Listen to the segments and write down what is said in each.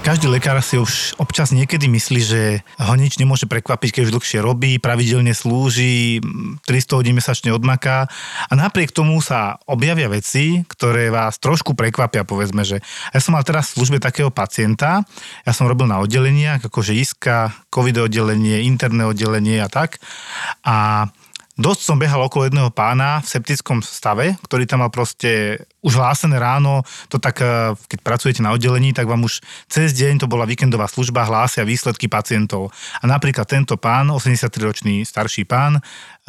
Každý lekár si už občas niekedy myslí, že ho nič nemôže prekvapiť, keď už dlhšie robí, pravidelne slúži, 300 hodín mesačne odmaká. A napriek tomu sa objavia veci, ktoré vás trošku prekvapia, povedzme, že ja som mal teraz v službe takého pacienta, ja som robil na oddeleniach, akože iska, covid oddelenie, interné oddelenie a tak. A Dosť som behal okolo jedného pána v septickom stave, ktorý tam mal proste už hlásené ráno, to tak, e, keď pracujete na oddelení, tak vám už cez deň, to bola víkendová služba, hlásia výsledky pacientov. A napríklad tento pán, 83-ročný starší pán, e,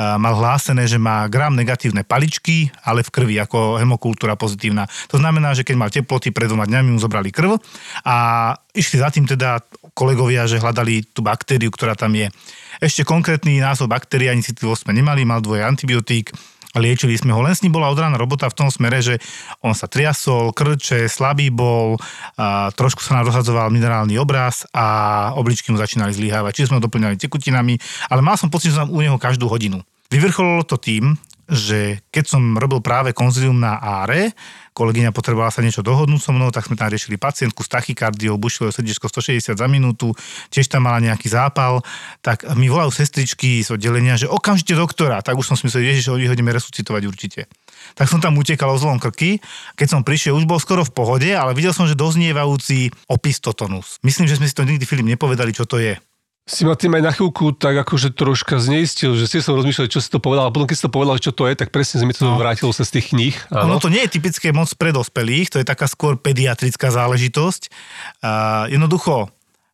mal hlásené, že má gram negatívne paličky, ale v krvi, ako hemokultúra pozitívna. To znamená, že keď mal teploty, pred dvoma dňami mu zobrali krv a išli za tým teda kolegovia, že hľadali tú baktériu, ktorá tam je. Ešte konkrétny názov baktérie ani citlivo sme nemali, mal dvoje antibiotík, liečili sme ho. Len s ním bola odraná robota v tom smere, že on sa triasol, krče, slabý bol, a trošku sa nám rozhadzoval minerálny obraz a obličky mu začínali zlyhávať. Čiže sme ho doplňali tekutinami, ale mal som pocit, že som u neho každú hodinu. Vyvrcholilo to tým, že keď som robil práve konzilium na áre, kolegyňa potrebovala sa niečo dohodnúť so mnou, tak sme tam riešili pacientku s tachykardiou, bušilo srdiečko 160 za minútu, tiež tam mala nejaký zápal, tak mi volajú sestričky z oddelenia, že okamžite doktora, tak už som si myslel, že ho ideme resuscitovať určite. Tak som tam utekal o zlom krky, keď som prišiel, už bol skoro v pohode, ale videl som, že doznievajúci opistotonus. Myslím, že sme si to nikdy Filip nepovedali, čo to je si ma tým aj na chvíľku tak akože troška zneistil, že si som rozmýšľal, čo si to povedal, a potom keď si to povedal, čo to je, tak presne mi to no. vrátilo sa z tých kníh. Áno. Ono to nie je typické moc pre dospelých, to je taká skôr pediatrická záležitosť. Uh, jednoducho,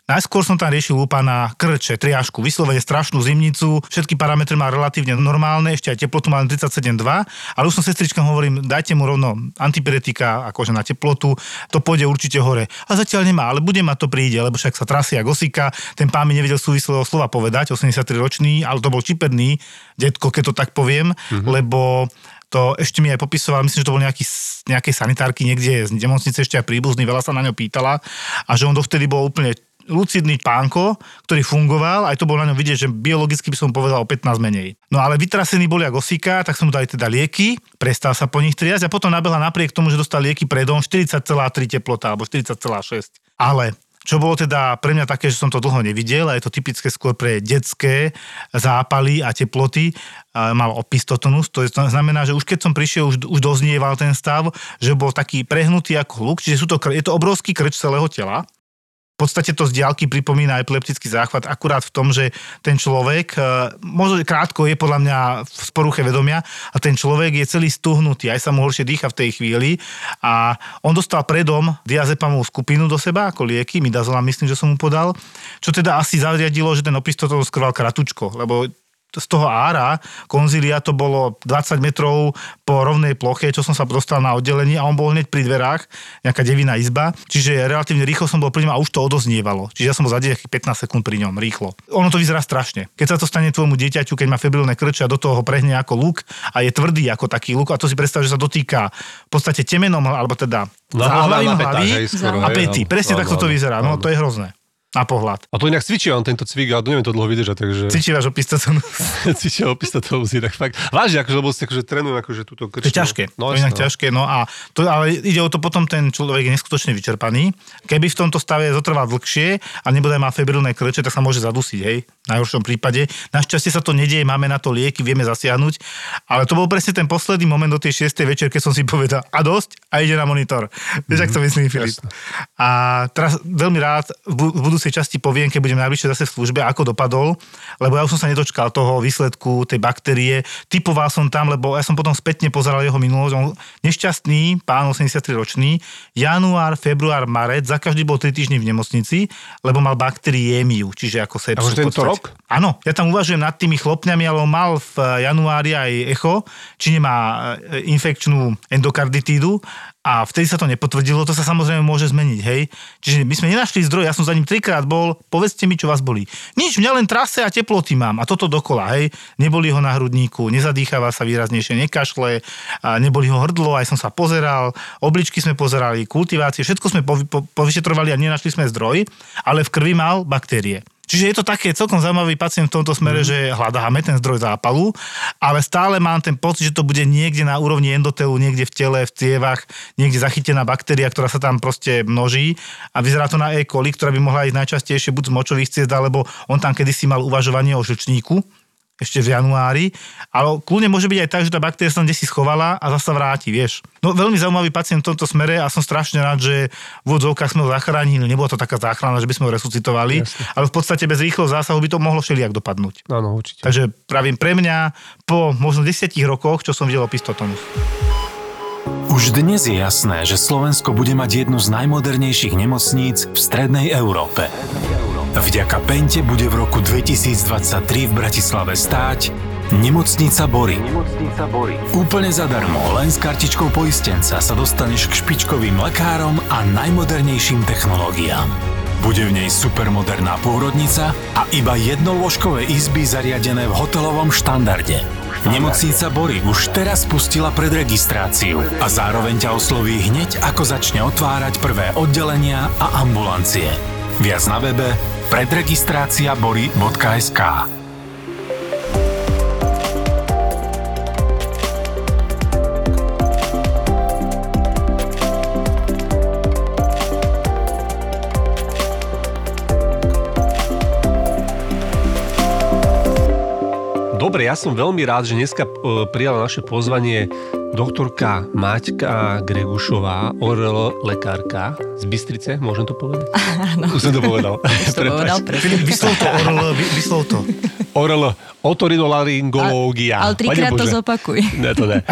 Najskôr som tam riešil u pána krče, triášku, vyslovene strašnú zimnicu, všetky parametre má relatívne normálne, ešte aj teplotu má 37,2, ale už som sestričkám hovorím, dajte mu rovno antipiretika, akože na teplotu, to pôjde určite hore. A zatiaľ nemá, ale bude ma to príde, lebo však sa trasia gosika, ten pán mi nevedel súvislého slova povedať, 83 ročný, ale to bol čiperný detko, keď to tak poviem, mm-hmm. lebo to ešte mi aj popisoval, myslím, že to bol nejaký, nejakej sanitárky niekde z nemocnice ešte aj príbuzný, veľa sa na ňo pýtala a že on dovtedy bol úplne lucidný pánko, ktorý fungoval, aj to bolo na ňom vidieť, že biologicky by som povedal o 15 menej. No ale vytrasený boli ako osika, tak som mu dali teda lieky, prestal sa po nich triasť a potom nabehla napriek tomu, že dostal lieky predom 40,3 teplota alebo 40,6. Ale čo bolo teda pre mňa také, že som to dlho nevidel a je to typické skôr pre detské zápaly a teploty. Mal opistotonus, to znamená, že už keď som prišiel, už, už doznieval ten stav, že bol taký prehnutý ako hluk, čiže sú to, je to obrovský krč celého tela v podstate to z diálky pripomína epileptický záchvat, akurát v tom, že ten človek, e, možno krátko je podľa mňa v sporuche vedomia a ten človek je celý stuhnutý, aj sa mu horšie dýcha v tej chvíli a on dostal predom diazepamovú skupinu do seba ako lieky, midazolam myslím, že som mu podal, čo teda asi zariadilo, že ten opistotol skrval kratučko, lebo z toho ára konzília to bolo 20 metrov po rovnej ploche, čo som sa dostal na oddelení a on bol hneď pri dverách, nejaká deviná izba, čiže relatívne rýchlo som bol pri ňom a už to odoznievalo. Čiže ja som bol za 15 sekúnd pri ňom, rýchlo. Ono to vyzerá strašne. Keď sa to stane tvojmu dieťaťu, keď má febrilné krče a do toho ho prehne ako luk a je tvrdý ako taký luk a to si predstav, že sa dotýka v podstate temenom, alebo teda hlavy, hlavy a pety. Presne takto to vyzerá. No to je hrozné na pohľad. A to inak cvičí on tento cvik, ale neviem to dlho vydržať, takže... Cvičí váš opistatonus. cvičí opistatonus, tak fakt. Vážne, akože, lebo ste akože trénujú akože túto krčnú. To je ťažké, no, to je inak no. ťažké, no a to, ale ide o to potom ten človek je neskutočne vyčerpaný. Keby v tomto stave zotrval dlhšie a nebude má febrilné krče, tak sa môže zadusiť, hej, v najhoršom prípade. Našťastie sa to nedieje, máme na to lieky, vieme zasiahnuť, ale to bol presne ten posledný moment do tej 6. večer, keď som si povedal a dosť a ide na monitor. Vieš, mm, ak to myslím, Filip. A teraz veľmi rád v budúcej časti poviem, keď budem najbližšie zase v službe, ako dopadol, lebo ja už som sa nedočkal toho výsledku tej baktérie. Typoval som tam, lebo ja som potom spätne pozeral jeho minulosť. On nešťastný, pán 83 ročný, január, február, marec, za každý bol 3 týždne v nemocnici, lebo mal bakteriémiu, čiže ako sepsu. A tento rok? Áno, ja tam uvažujem nad tými chlopňami, ale on mal v januári aj echo, či nemá e, infekčnú endokarditídu a vtedy sa to nepotvrdilo, to sa samozrejme môže zmeniť, hej. Čiže my sme nenašli zdroj, ja som za ním trikrát bol, povedzte mi, čo vás bolí. Nič, mňa len trase a teploty mám a toto dokola, hej. Neboli ho na hrudníku, nezadýcháva sa výraznejšie, nekašle, a neboli ho hrdlo, aj som sa pozeral, obličky sme pozerali, kultivácie, všetko sme po, po, povyšetrovali a nenašli sme zdroj, ale v krvi mal baktérie. Čiže je to také celkom zaujímavý pacient v tomto smere, mm. že hľadáme ten zdroj zápalu, ale stále mám ten pocit, že to bude niekde na úrovni endotelu, niekde v tele, v cievach, niekde zachytená baktéria, ktorá sa tam proste množí a vyzerá to na E. coli, ktorá by mohla ísť najčastejšie buď z močových ciest, alebo on tam kedysi mal uvažovanie o žlčníku, ešte v januári, ale kľudne môže byť aj tak, že tá baktéria sa kde si schovala a zasa vráti, vieš. No veľmi zaujímavý pacient v tomto smere a som strašne rád, že v odzovkách sme ho zachránili, nebola to taká záchrana, že by sme ho resuscitovali, Jasne. ale v podstate bez rýchleho zásahu by to mohlo všelijak dopadnúť. Áno, určite. Takže pravím pre mňa po možno desiatich rokoch, čo som videl opistotonus. Už dnes je jasné, že Slovensko bude mať jednu z najmodernejších nemocníc v strednej Európe. Vďaka Pente bude v roku 2023 v Bratislave stáť Nemocnica Bory. Nemocnica Bory. Úplne zadarmo, len s kartičkou poistenca sa dostaneš k špičkovým lekárom a najmodernejším technológiám. Bude v nej supermoderná pôrodnica a iba jednolôžkové izby zariadené v hotelovom štandarde. Nemocnica Bory už teraz spustila predregistráciu a zároveň ťa osloví hneď, ako začne otvárať prvé oddelenia a ambulancie. Viac na webe predregistráciabory.sk Dobre, ja som veľmi rád, že dneska e, prijala naše pozvanie doktorka Maťka Gregušová, ORL lekárka z Bystrice, môžem to povedať? Áno. Už som to povedal. Už to povedal, presne. Vyslov to, ORL, vyslov to. ORL, otorinolaryngológia. Ale trikrát to zopakuj. Ne, to ne.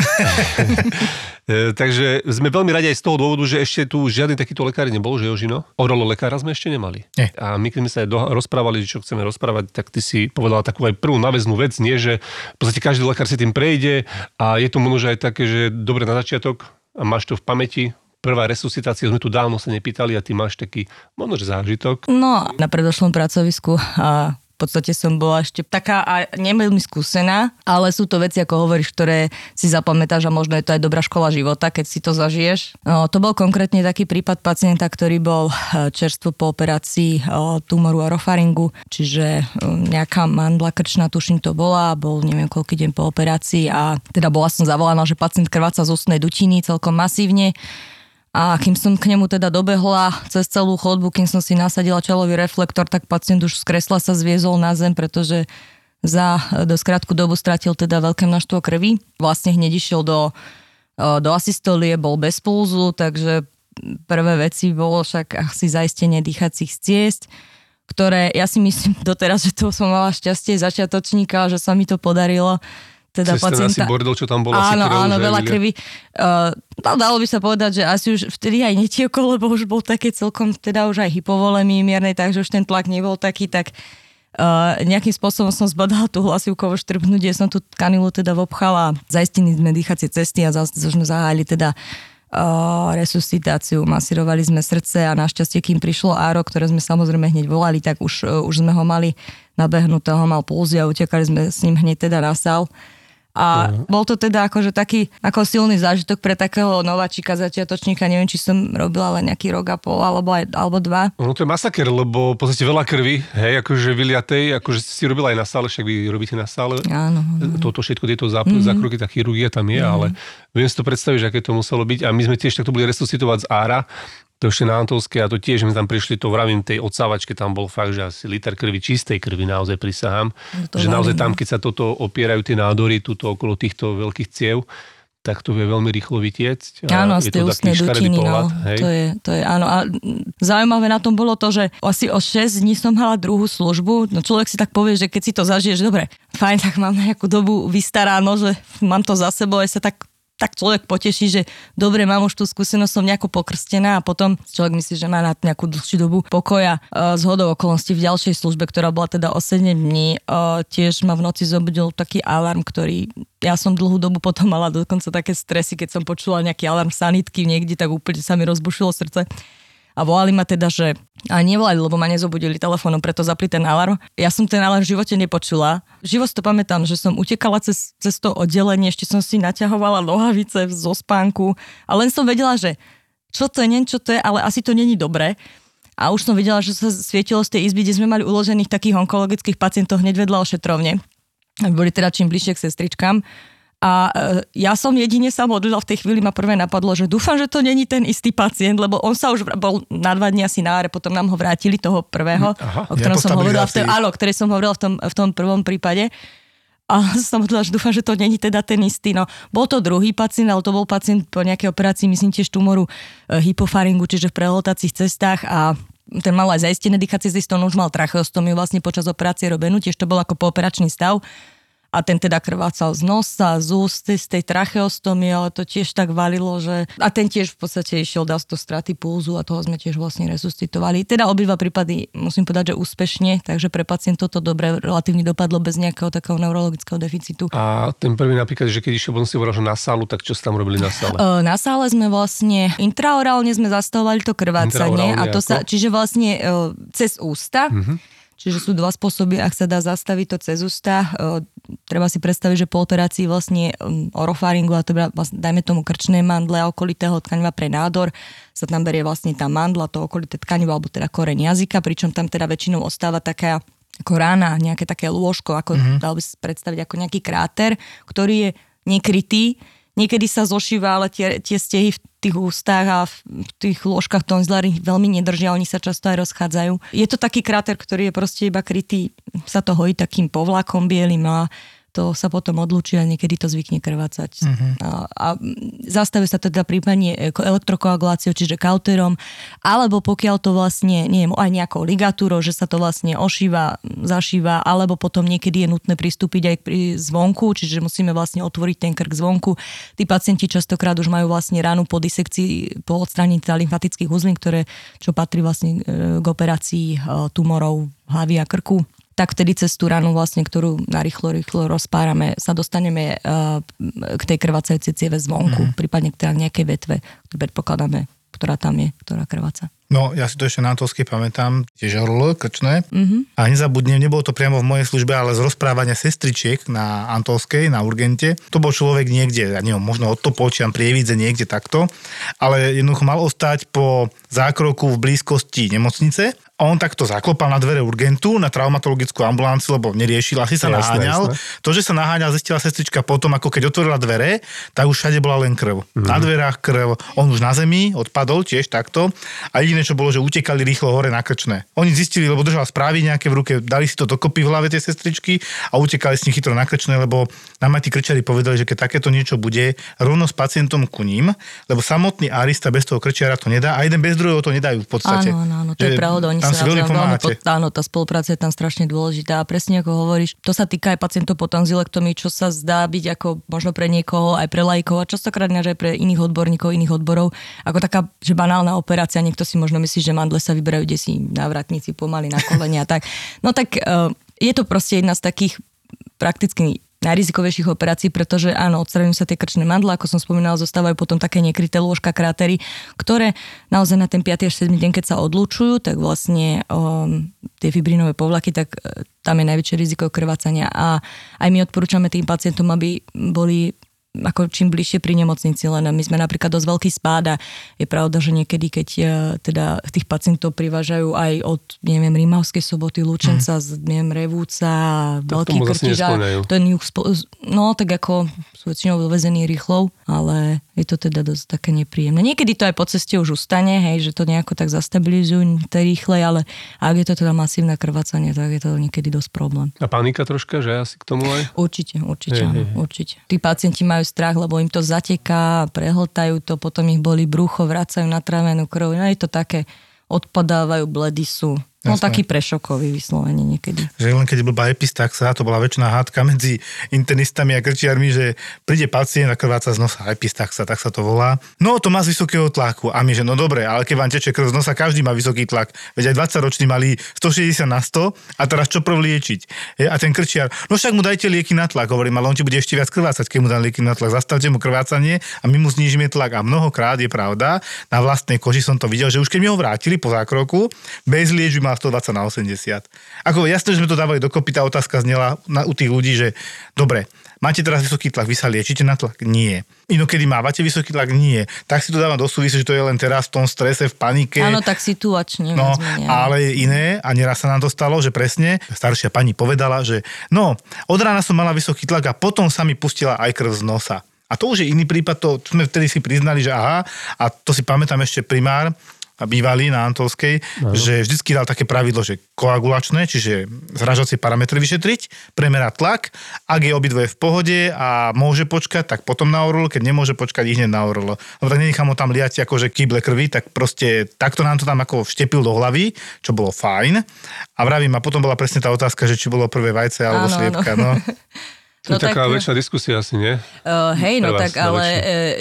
E, takže sme veľmi radi aj z toho dôvodu, že ešte tu žiadny takýto lekár nebol, že Jožino? Orolo lekára sme ešte nemali. Nie. A my keď sme sa aj do, rozprávali, čo chceme rozprávať, tak ty si povedala takú aj prvú náväznú vec, nie, že v podstate každý lekár si tým prejde a je to možno aj také, že dobre na začiatok a máš to v pamäti, prvá resuscitácia, sme tu dávno sa nepýtali a ty máš taký možno, zážitok. No, na predošlom pracovisku a v podstate som bola ešte taká a neveľmi skúsená, ale sú to veci, ako hovoríš, ktoré si zapamätáš a možno je to aj dobrá škola života, keď si to zažiješ. No, to bol konkrétne taký prípad pacienta, ktorý bol e, čerstvo po operácii e, tumoru orofaringu, čiže e, nejaká mandla krčná, tuším to bola, bol neviem koľký deň po operácii a teda bola som zavolaná, že pacient krváca z ústnej dutiny celkom masívne a kým som k nemu teda dobehla cez celú chodbu, kým som si nasadila čelový reflektor, tak pacient už z kresla sa zviezol na zem, pretože za dosť krátku dobu stratil teda veľké množstvo krvi. Vlastne hneď išiel do, do asistolie, bol bez pulzu, takže prvé veci bolo však asi zaistenie dýchacích ciest, ktoré ja si myslím doteraz, že to som mala šťastie začiatočníka, že sa mi to podarilo teda Cez pacienta... asi bordel, čo tam bolo, áno, asi áno, veľa krvi. Uh, dalo by sa povedať, že asi už vtedy aj netiekol, lebo už bol také celkom, teda už aj hypovolemii miernej, takže už ten tlak nebol taký, tak uh, nejakým spôsobom som zbadala tú hlasivkovú štrbnutie, som tú kanilu teda vopchala, zaistili sme dýchacie cesty a zase sme zahájili teda uh, resuscitáciu, masírovali sme srdce a našťastie, kým prišlo áro, ktoré sme samozrejme hneď volali, tak už, uh, už sme ho mali nabehnutého, mal pulzy a utekali sme s ním hneď teda na sál. A uh-huh. bol to teda akože taký ako silný zážitok pre takého nováčika, začiatočníka. Neviem, či som robila len nejaký rok a pol alebo, aj, alebo dva. No to je masaker, lebo v podstate veľa krvi, hej, akože vyliatej, akože si robila aj na sále, však vy robíte na sále. Áno. Toto všetko, tieto záp- mm-hmm. zákroky, tá chirurgia tam je, mm-hmm. ale viem si to predstaviť, že aké to muselo byť. A my sme tiež takto boli resuscitovať z Ára to ešte na Antolskej a to tiež my tam prišli, to vravím tej odsávačke, tam bol fakt, že asi liter krvi, čistej krvi naozaj prisahám. No že naozaj tam, keď sa toto opierajú tie nádory tuto okolo týchto veľkých ciev, tak to vie veľmi rýchlo vytiecť. Áno, z tej ústnej dutiny, no. Hej. To je, to je, áno. A zaujímavé na tom bolo to, že asi o 6 dní som mala druhú službu. No človek si tak povie, že keď si to zažiješ, dobre, fajn, tak mám nejakú dobu vystaráno, že mám to za sebou, aj sa tak tak človek poteší, že dobre, mám už tú skúsenosť, som nejako pokrstená a potom človek myslí, že má na nejakú dlhšiu dobu pokoja. Z hodou okolností v ďalšej službe, ktorá bola teda o 7 dní, tiež ma v noci zobudil taký alarm, ktorý ja som dlhú dobu potom mala dokonca také stresy, keď som počula nejaký alarm sanitky niekde, tak úplne sa mi rozbušilo srdce a volali ma teda, že a nevolali, lebo ma nezobudili telefónom, preto zapli ten alarm. Ja som ten alarm v živote nepočula. Živo to pamätám, že som utekala cez, cez to oddelenie, ešte som si naťahovala nohavice zo spánku a len som vedela, že čo to je, neviem čo to je, ale asi to není dobré. A už som videla, že sa svietilo z tej izby, kde sme mali uložených takých onkologických pacientov hneď vedľa ošetrovne. Boli teda čím bližšie k sestričkám. A e, ja som jedine sa modlila v tej chvíli, ma prvé napadlo, že dúfam, že to není ten istý pacient, lebo on sa už bol na dva dní asi na áre, potom nám ho vrátili toho prvého, Aha, o ktorom ja som hovorila, v stabilizácii. áno, ktorý som hovorila v tom, v tom prvom prípade. A som modlila, že dúfam, že to není teda ten istý. No, bol to druhý pacient, ale to bol pacient po nejakej operácii, myslím tiež tumoru e, hypofaringu, čiže v prehltacích cestách a ten mal aj zaistené dýchacie zisty, on už mal tracheostomiu vlastne počas operácie robenú, tiež to bol ako pooperačný stav a ten teda krvácal z nosa, z úst, z tej tracheostomie, ale to tiež tak valilo, že... A ten tiež v podstate išiel dať do straty pulzu a toho sme tiež vlastne resuscitovali. Teda obidva prípady, musím povedať, že úspešne, takže pre pacientov to dobre relatívne dopadlo bez nejakého takého neurologického deficitu. A ten prvý napríklad, že keď išiel, potom si hovoril, že na sálu, tak čo ste tam robili na sále? E, Na sále sme vlastne intraorálne sme zastavovali to krvácanie a to sa, ako? čiže vlastne e, cez ústa. Čiže sú dva spôsoby, ak sa dá zastaviť to cez ústa. E, Treba si predstaviť, že po operácii vlastne orofaringu, a teda vlastne, dajme tomu krčné mandle a okolitého tkaniva pre nádor, sa tam berie vlastne tá mandla, to okolité tkanivo, alebo teda koreň jazyka, pričom tam teda väčšinou ostáva taká ako rána, nejaké také lôžko, ako mm-hmm. dal by si predstaviť ako nejaký kráter, ktorý je nekrytý, niekedy sa zošíva, ale tie, tie stehy v tých ústach a v tých lôžkach tonzlári veľmi nedržia, oni sa často aj rozchádzajú. Je to taký kráter, ktorý je proste iba krytý, sa to hojí takým povlakom bielým a to sa potom odlučí a niekedy to zvykne krvácať. Uh-huh. A, a zastavuje sa teda prípadne e, ko- elektrokoaguláciou, čiže kauterom, alebo pokiaľ to vlastne, nie aj nejakou ligatúrou, že sa to vlastne ošíva, zašíva, alebo potom niekedy je nutné pristúpiť aj pri zvonku, čiže musíme vlastne otvoriť ten krk zvonku. Tí pacienti častokrát už majú vlastne ránu po disekcii, po odstranení teda lymfatických uzlín, ktoré, čo patrí vlastne e, k operácii e, tumorov hlavy a krku tak vtedy cez tú ranu vlastne, ktorú narýchlo, rýchlo rozpárame, sa dostaneme uh, k tej krvácajúcej cieve zvonku, mm. prípadne k teda nejakej vetve, ktorú predpokladáme, ktorá tam je, ktorá krváca. No, ja si to ešte na Antolskej pamätám, tiež horlo, krčné. Mm-hmm. A nezabudnem, nebolo to priamo v mojej službe, ale z rozprávania sestričiek na Antolskej, na Urgente. To bol človek niekde, ja neviem, možno od Topolčian, Prievidze, niekde takto. Ale jednoducho mal ostať po zákroku v blízkosti nemocnice. A on takto zaklopal na dvere urgentu, na traumatologickú ambulanciu, lebo neriešil, asi sa Jasné, naháňal. jasné. To, že sa naháňal, zistila sestrička potom, ako keď otvorila dvere, tak už všade bola len krv. Mm-hmm. Na dverách krv, on už na zemi odpadol tiež takto. A jediné, čo bolo, že utekali rýchlo hore na krčné. Oni zistili, lebo držal správy nejaké v ruke, dali si to dokopy v hlave tie sestričky a utekali s nich chytro na krčné, lebo nám aj tí krčari povedali, že keď takéto niečo bude, rovno s pacientom ku ním, lebo samotný arista bez toho krčiara to nedá a jeden bez druhého to nedajú v podstate. Áno, áno, áno, to je Že pravda. Oni tam si veľmi pomáhate. pod- Áno, tá spolupráca je tam strašne dôležitá. A presne ako hovoríš, to sa týka aj pacientov po tonzilektomii, čo sa zdá byť ako možno pre niekoho, aj pre lajkov a častokrát aj pre iných odborníkov, iných odborov, ako taká, že banálna operácia. Niekto si možno myslí, že mandle sa vyberajú kde si návratníci pomaly na kolenia a tak. No tak eh, je to proste jedna z takých prakticky najrizikovejších operácií, pretože áno, odstraňujú sa tie krčné mandle, ako som spomínala, zostávajú potom také nekryté lôžka, krátery, ktoré naozaj na ten 5. až 7. deň, keď sa odlučujú, tak vlastne um, tie fibrinové povlaky, tak e, tam je najväčšie riziko krvácania a aj my odporúčame tým pacientom, aby boli ako čím bližšie pri nemocnici, len my sme napríklad dosť veľký spád a je pravda, že niekedy, keď e, teda tých pacientov privážajú aj od, neviem, Rímavskej soboty, Lučenca, z, neviem, Revúca, Veľký Krtiž ten juh, spo- no tak ako sú väčšinou dovezení rýchlou, ale je to teda dosť také nepríjemné. Niekedy to aj po ceste už ustane, hej, že to nejako tak zastabilizujú to rýchlej, ale ak je to teda masívne krvácanie, tak je to niekedy dosť problém. A panika troška, že asi k tomu aj? Určite, určite, hej, hej. určite. Tí pacienti majú strach, lebo im to zateká, prehltajú to, potom ich boli brucho, vracajú na trávenú krv. No je to také, odpadávajú, bledy sú. No Jasné. taký prešokový vyslovene niekedy. že len keď bola epistaxa, to bola väčšiná hádka medzi internistami a krčiarmi, že príde pacient a krváca z nosa, epistaxa, tak sa to volá. No to má z vysokého tlaku. A my, že no dobre, ale keď vám teče krv z nosa, každý má vysoký tlak. Veď aj 20-roční mali 160 na 100 a teraz čo prv liečiť? Je, A ten krčiar, no však mu dajte lieky na tlak, hovorím, ale on ti bude ešte viac krvácať, keď mu dá lieky na tlak. Zastavte mu krvácanie a my mu znížime tlak. A mnohokrát je pravda, na vlastnej koži som to videl, že už keď mi ho vrátili po zákroku, bez liečby mal 120 na 80. Ako jasné, že sme to dávali dokopy, tá otázka znela na, u tých ľudí, že dobre, máte teraz vysoký tlak, vy sa liečite na tlak? Nie. Inokedy mávate vysoký tlak? Nie. Tak si to dávam do súvisí, že to je len teraz v tom strese, v panike. Áno, tak situačne. No, menej, ale iné, a neraz sa nám to stalo, že presne staršia pani povedala, že no, od rána som mala vysoký tlak a potom sa mi pustila aj krv z nosa. A to už je iný prípad, to sme vtedy si priznali, že aha, a to si pamätám ešte primár, bývalý na Antolskej, že vždycky dal také pravidlo, že koagulačné, čiže zražacie parametre vyšetriť, premerať tlak, ak je obidvoje v pohode a môže počkať, tak potom na orlo, keď nemôže počkať, ich hneď na orlo. Lebo tak nenechám ho tam liať akože kýble krvi, tak proste takto nám to tam ako vštepil do hlavy, čo bolo fajn. A vravím, a potom bola presne tá otázka, že či bolo prvé vajce alebo Áno, áno. sliepka. No. To je No tak- taká väčšia diskusia asi, nie? Uh, hej, no Pre tak ale uh,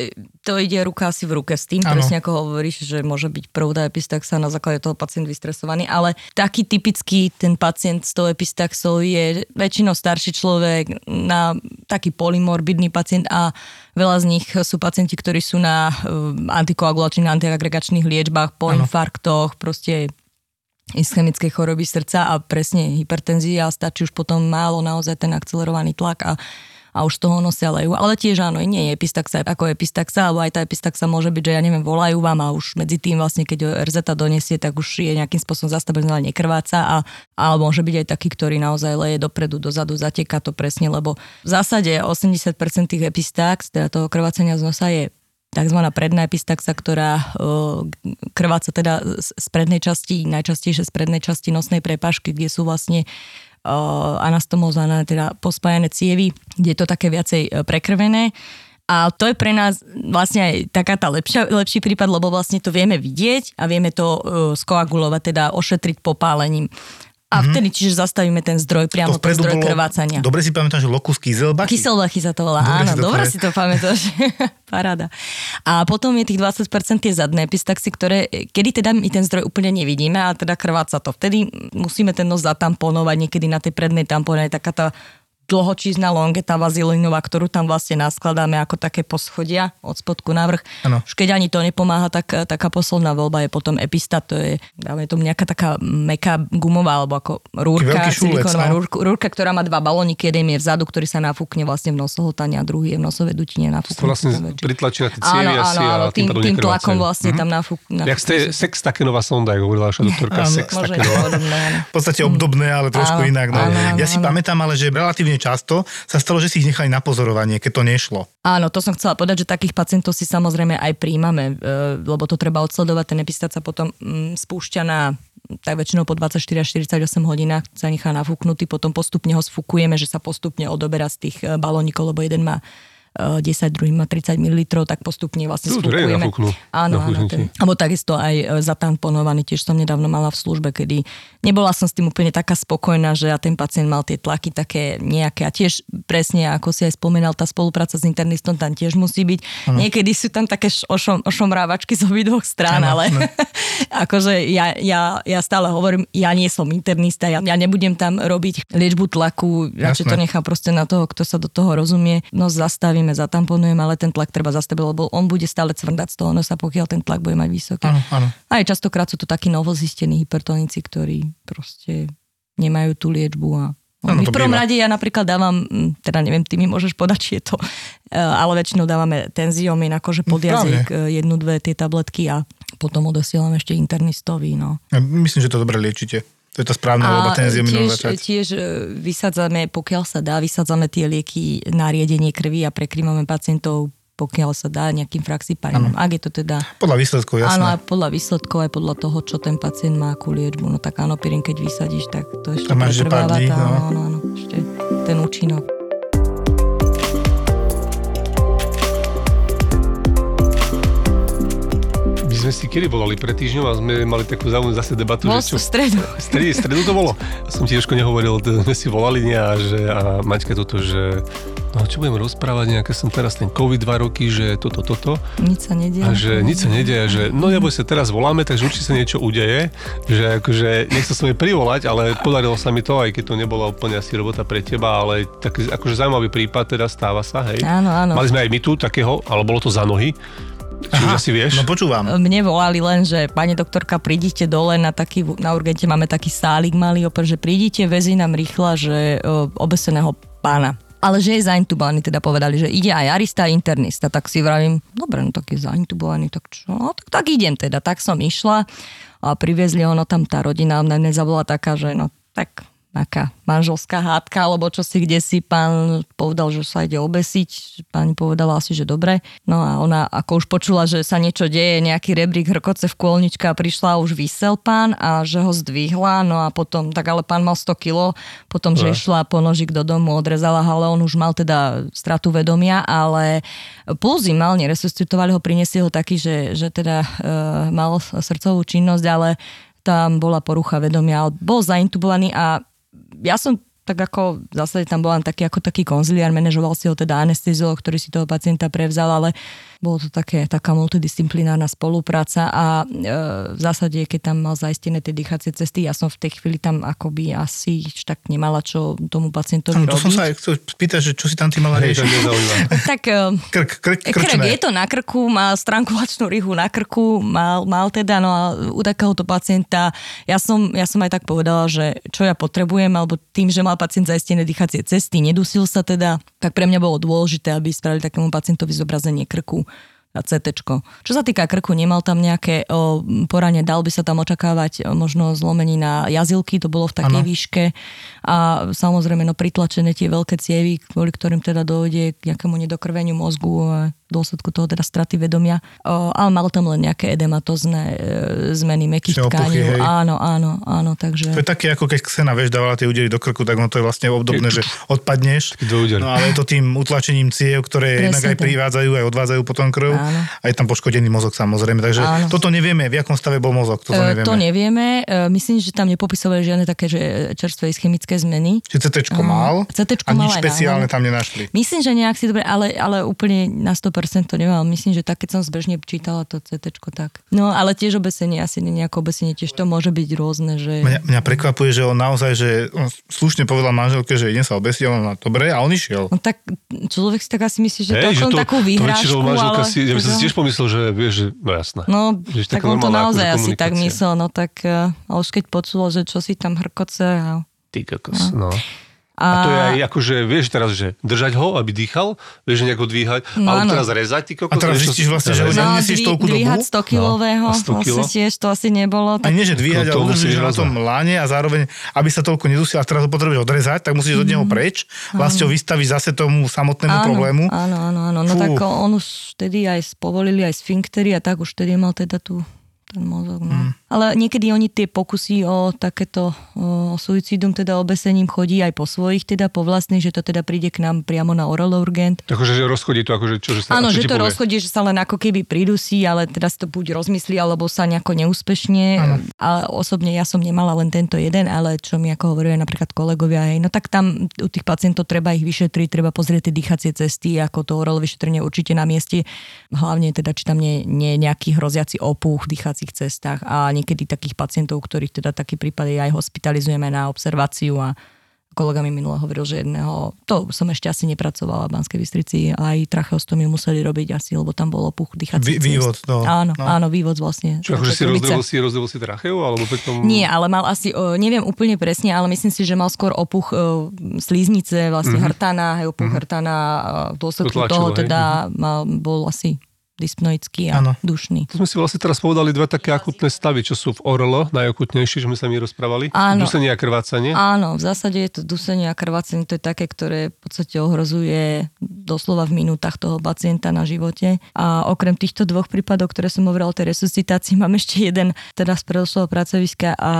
to ide ruka asi v ruke s tým, Áno. presne ako hovoríš, že môže byť prvá epistaxa na základe toho pacient vystresovaný, ale taký typický ten pacient s tou epistaxou je väčšinou starší človek, na taký polymorbidný pacient a veľa z nich sú pacienti, ktorí sú na uh, antikoagulačných, antiagregačných liečbách, po Áno. infarktoch, proste ischemickej choroby srdca a presne hypertenzia a stačí už potom málo naozaj ten akcelerovaný tlak a, a už toho nosia lejú. Ale tiež áno, nie je epistaxa ako epistaxa, alebo aj tá epistaxa môže byť, že ja neviem, volajú vám a už medzi tým vlastne, keď RZ donesie, tak už je nejakým spôsobom zastabilizovaný, nekrváca a, a môže byť aj taký, ktorý naozaj leje dopredu, dozadu, zateká to presne, lebo v zásade 80% tých epistax, teda toho krvácania z nosa je tzv. predná epistaxa, ktorá o, krváca teda z prednej časti, najčastejšie z prednej časti nosnej prepážky, kde sú vlastne o, anastomozované, teda pospájané cievy, kde je to také viacej e, prekrvené. A to je pre nás vlastne aj taká tá lepšia, lepší prípad, lebo vlastne to vieme vidieť a vieme to skoagulovať, teda ošetriť popálením. A vtedy čiže zastavíme ten zdroj, priamo ten zdroj krvácania. dobre si pamätám, že lokus kyselbachy. Kyselbachy sa to volá, Dobre áno, si to dobre si to pamätáš. Paráda. A potom je tých 20% tie zadné epistaxy, ktoré, kedy teda my ten zdroj úplne nevidíme a teda krváca to. Vtedy musíme ten nos zatamponovať, niekedy na tej prednej tampone je taká tá dlhočízna longeta vazilinová, ktorú tam vlastne naskladáme ako také poschodia od spodku na vrch. Áno. Už keď ani to nepomáha, tak taká posledná voľba je potom epista, to je, dáme tomu nejaká taká meká gumová, alebo ako rúrka, silikónová no. rúrka, rúrka, ktorá má dva balóniky, jeden je vzadu, ktorý sa nafúkne vlastne v nosohltane a druhý je v nosovej dutine nafúkne. vlastne na tie Áno, cievy asi áno, áno, a tým tým, tým tlakom vlastne tam nafúk, Jak ste, sex takenová sonda, ako hovorila naša doktorka, Áno. sex áno. v podstate obdobné, ale trošku Áno, inak. No. áno, áno, ja si áno. pamätám, ale že relatívne často sa stalo, že si ich nechali na pozorovanie, keď to nešlo. Áno, to som chcela povedať, že takých pacientov si samozrejme aj príjmame, e, lebo to treba odsledovať. Ten epistát sa potom mm, spúšťa na tak väčšinou po 24 až 48 hodinách sa nechá nafúknutý, potom postupne ho sfúkujeme, že sa postupne odoberá z tých e, balónikov, lebo jeden má 10, druhý má 30 ml, tak postupne vlastne nafúknú. Áno, áno. Ten, alebo takisto aj e, zatamponovaný, tiež som nedávno mala v službe, kedy nebola som s tým úplne taká spokojná, že a ten pacient mal tie tlaky také nejaké a tiež presne, ako si aj spomínal, tá spolupráca s internistom tam tiež musí byť. Ano. Niekedy sú tam také ošom, ošomrávačky z obidvoch strán, Áno, ale akože ja, ja, ja stále hovorím, ja nie som internista, ja, ja nebudem tam robiť liečbu tlaku, radšej to nechám proste na toho, kto sa do toho rozumie. No zastavíme, zatamponujeme, ale ten tlak treba zastaviť, lebo on bude stále cvrndať z toho nosa, pokiaľ ten tlak bude mať vysoký. Áno, áno. Aj častokrát sú to takí novozistení hypertonici, ktorí proste nemajú tú liečbu a to v prvom býva. rade ja napríklad dávam, teda neviem, ty mi môžeš podať, či je to, eh, ale väčšinou dávame tenziomin, akože pod jazyk, eh, jednu, dve tie tabletky a potom odosielam ešte internistovi, no. Ja myslím, že to dobre liečite. To je tá správna voľba, ten ziominou tiež, začať. tiež e, vysádzame, pokiaľ sa dá, vysádzame tie lieky na riedenie krvi a prekrývame pacientov, pokiaľ sa dá, nejakým fraxiparinom. Ak je to teda Podľa výsledkov, Áno, jasné. aj podľa výsledkov, aj podľa toho, čo ten pacient má akú liečbu. No tak áno, pirin, keď vysadíš, tak to ešte To máš, pár pretrváva dní, tá, no. áno, áno, áno, ešte ten účinok. Sme si kedy volali pred týždňom a sme mali takú zaujímavú zase debatu, Bol že čo... stredu. Stredy, stredu to bolo. Som ti trošku nehovoril, sme si volali nie, a, že, a Maťka toto, že no čo budem rozprávať, nejaké som teraz ten COVID dva roky, že toto, toto. Nič sa nedie. A že nič sa nedieje, že no neboj sa, teraz voláme, takže určite sa niečo udeje, že akože nechcel som jej privolať, ale podarilo sa mi to, aj keď to nebola úplne asi robota pre teba, ale taký akože zaujímavý prípad teda stáva sa, hej. Áno, áno. Mali sme aj my tu takého, ale bolo to za nohy, či už asi vieš. No počúvam. Mne volali len, že pani doktorka, prídite dole na taký, na urgente máme taký sálik malý, opäť, že prídite, vezi nám rýchla, že o, obeseného pána. ale že je zaintubovaný, teda povedali, že ide aj arista, aj internista, tak si vravím, dobre, no tak je zaintubovaný, tak čo, no tak, tak idem teda, tak som išla a priviezli ono tam tá rodina, na mňa bola taká, že no tak aká manželská hádka, alebo čo si kde si pán povedal, že sa ide obesiť. Pani povedala asi, že dobre. No a ona ako už počula, že sa niečo deje, nejaký rebrík hrkoce v kôlnička a prišla a už vysel pán a že ho zdvihla. No a potom, tak ale pán mal 100 kilo, potom, že išla po nožik do domu, odrezala ale on už mal teda stratu vedomia, ale pulzy mal, neresuscitovali ho, priniesli ho taký, že, že teda e, mal srdcovú činnosť, ale tam bola porucha vedomia, bol zaintubovaný a ja som tak ako v zásade tam bol len taký ako taký konziliár, manažoval si ho teda anesteziolog, ktorý si toho pacienta prevzal, ale bolo to také, taká multidisciplinárna spolupráca a e, v zásade, keď tam mal zaistené tie dýchacie cesty, ja som v tej chvíli tam akoby asi tak nemala čo tomu pacientovi to robiť. som sa aj chcel spýtať, že čo si tam ty mala to riešiť. tak e, Krk, krk, Krk, krčné. je to na krku, má strangulačnú rihu na krku, mal, mal teda, no a u takéhoto pacienta, ja som, ja som aj tak povedala, že čo ja potrebujem, alebo tým, že mal pacient zaistené dýchacie cesty, nedusil sa teda, tak pre mňa bolo dôležité, aby spravili takému pacientovi zobrazenie krku a CT. Čo sa týka krku, nemal tam nejaké o, poranie, dal by sa tam očakávať o, možno zlomenina jazilky, to bolo v takej Áno. výške a samozrejme no pritlačené tie veľké cievy, kvôli ktorým teda dojde k nejakému nedokrveniu mozgu a dôsledku toho teda straty vedomia. O, ale mal tam len nejaké edematozné e, zmeny mekých Čiže tkaní. Áno, áno, áno, takže... To je také, ako keď Xena, vieš, dávala tie údery do krku, tak ono to je vlastne obdobné, že odpadneš. No ale je to tým utlačením ciev, ktoré Presne jednak aj privádzajú, aj odvádzajú potom krv. Áno. A je tam poškodený mozog samozrejme. Takže Áno. toto nevieme, v akom stave bol mozog. Toto E, nevieme. To nevieme. E, Myslím, že tam nepopisovali žiadne také, že čerstvé ischemické zmeny. Či CT mal CT a mal nič aj špeciálne tam nenašli. Myslím, že nejak si dobre, ale, ale úplne na 100% to nemám. Myslím, že tak, keď som zbežne čítala to CT, tak. No, ale tiež obesenie, asi nejako obesenie, tiež to môže byť rôzne, že... Mňa, mňa prekvapuje, že on naozaj, že on slušne povedal manželke, že idem sa obesiť, a ona dobre, a on išiel. No tak človek si tak asi myslí, že to je len takú to výhrážku, väčšinou manželka ale... si, ja by som si tiež pomyslel, že vieš, že no jasné. No, Že tak on to naozaj akože asi tak myslel, no tak uh, a už keď počulo, že čo si tam hrkoce a... Ty kokos, no. A to je aj akože, vieš teraz, že držať ho, aby dýchal, vieš, že nejako dvíhať, No ale teraz rezať, ty kokos. A teraz zistíš vlastne, že ho ne- nesieš dví- toľku dobu? dvíhať 100 kilového, No, a 100 kilo? vlastne tiež to asi nebolo. A Tak... nie, že dvíhať, To- ale udržíš na tom láne a zároveň, aby sa toľko nedusil a teraz ho potrebuješ odrezať, tak musíš od neho preč. Vlastne ho vystaviť zase tomu samotnému áno, problému. Áno, áno, áno. No Fú. tak on už vtedy aj spovolili aj sfinktery a tak už vtedy mal teda tu ten mozog. No. Mm. Ale niekedy oni tie pokusy o takéto o suicidum, teda obesením chodí aj po svojich, teda po vlastných, že to teda príde k nám priamo na oral urgent. Akože, že rozchodí to, akože čo, že sa Áno, že to povie? rozchodí, že sa len ako keby pridusí, ale teraz to buď rozmyslí, alebo sa nejako neúspešne. A osobne ja som nemala len tento jeden, ale čo mi ako hovoria napríklad kolegovia, hej, no tak tam u tých pacientov treba ich vyšetriť, treba pozrieť tie dýchacie cesty, ako to oral vyšetrenie určite na mieste. Hlavne teda, či tam nie, nie je nejaký hroziaci opuch v dýchacích cestách a niekedy takých pacientov, ktorých teda taký prípad aj hospitalizujeme na observáciu a kolega mi minule hovoril, že jedného, to som ešte asi nepracovala v Banskej Bystrici, aj tracheostomiu museli robiť asi, lebo tam bol opuch Vý- dýchacích cest. vývod, no. Áno, No. áno, vývod vlastne. Čo, akože si rozdrel si, rozdrel si tracheu, alebo potom... Nie, ale mal asi, neviem úplne presne, ale myslím si, že mal skôr opuch slíznice, vlastne mm-hmm. hrtana, hej, opuch mm-hmm. hrtana, a v dôsledku To tlačilo, toho hej. teda mal, bol asi dyspnoický a Áno. dušný. To sme si vlastne teraz povedali dva také akutné stavy, čo sú v ORL, najakutnejšie, že sme sa mi rozprávali. Áno. Dusenie a krvácanie. Áno, v zásade je to dusenie a krvácenie, to je také, ktoré v podstate ohrozuje doslova v minútach toho pacienta na živote. A okrem týchto dvoch prípadov, ktoré som hovorila o tej resuscitácii, mám ešte jeden teda z predošlého pracoviska a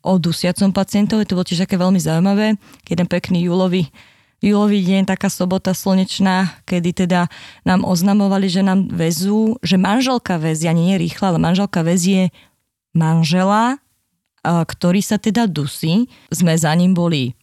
o dusiacom pacientovi. To bolo tiež také veľmi zaujímavé. Jeden pekný júlový júlový deň, taká sobota slnečná, kedy teda nám oznamovali, že nám vezú, že manželka väzie, ani nie rýchla, ale manželka väzie manžela, ktorý sa teda dusí. Sme za ním boli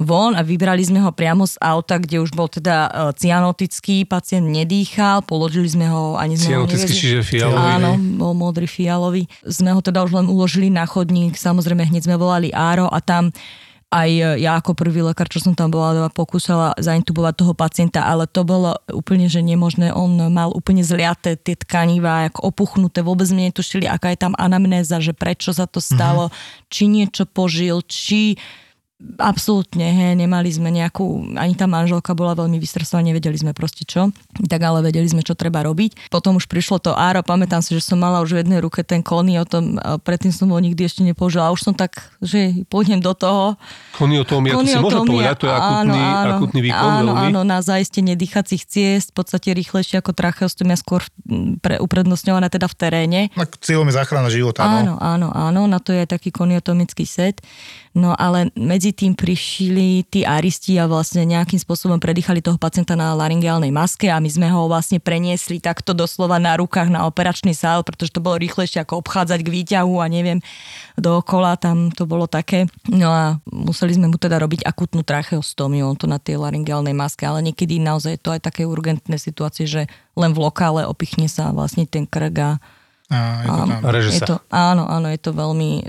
von a vybrali sme ho priamo z auta, kde už bol teda e, cianotický, pacient nedýchal, položili sme ho, ani sme Cianotický, čiže fialový. Áno, bol modrý fialový. Sme ho teda už len uložili na chodník, samozrejme hneď sme volali Áro a tam aj ja ako prvý lekár, čo som tam bola, pokúšala zaintubovať toho pacienta, ale to bolo úplne, že nemožné. On mal úplne zliaté tie tkanivá, ako opuchnuté, vôbec sme netušili, aká je tam anamnéza, že prečo sa to stalo, mm-hmm. či niečo požil, či Absolútne, he, nemali sme nejakú, ani tá manželka bola veľmi vystresovaná, nevedeli sme proste čo, tak ale vedeli sme, čo treba robiť. Potom už prišlo to áro, pamätám si, že som mala už v jednej ruke ten kony, o tom predtým som ho nikdy ešte nepoužila, a už som tak, že pôjdem do toho. Koniotómia, to si môžeme povedať, to je akutný, áno, áno, akutný výkon áno, veľmi. Áno, na zaistenie dýchacích ciest, v podstate rýchlejšie ako tracheostomia, skôr pre, uprednostňované teda v teréne. Tak cieľom je záchrana života, Áno, no. áno, áno, na to je aj taký koniotomický set. No ale medzi tým prišli tí aristi a vlastne nejakým spôsobom predýchali toho pacienta na laryngeálnej maske a my sme ho vlastne preniesli takto doslova na rukách na operačný sál, pretože to bolo rýchlejšie ako obchádzať k výťahu a neviem, dookola tam to bolo také. No a museli sme mu teda robiť akutnú tracheostómiu, on to na tej laryngeálnej maske, ale niekedy naozaj je to aj také urgentné situácie, že len v lokále opichne sa vlastne ten krk a A, je to tam. A je to, áno, áno, je to veľmi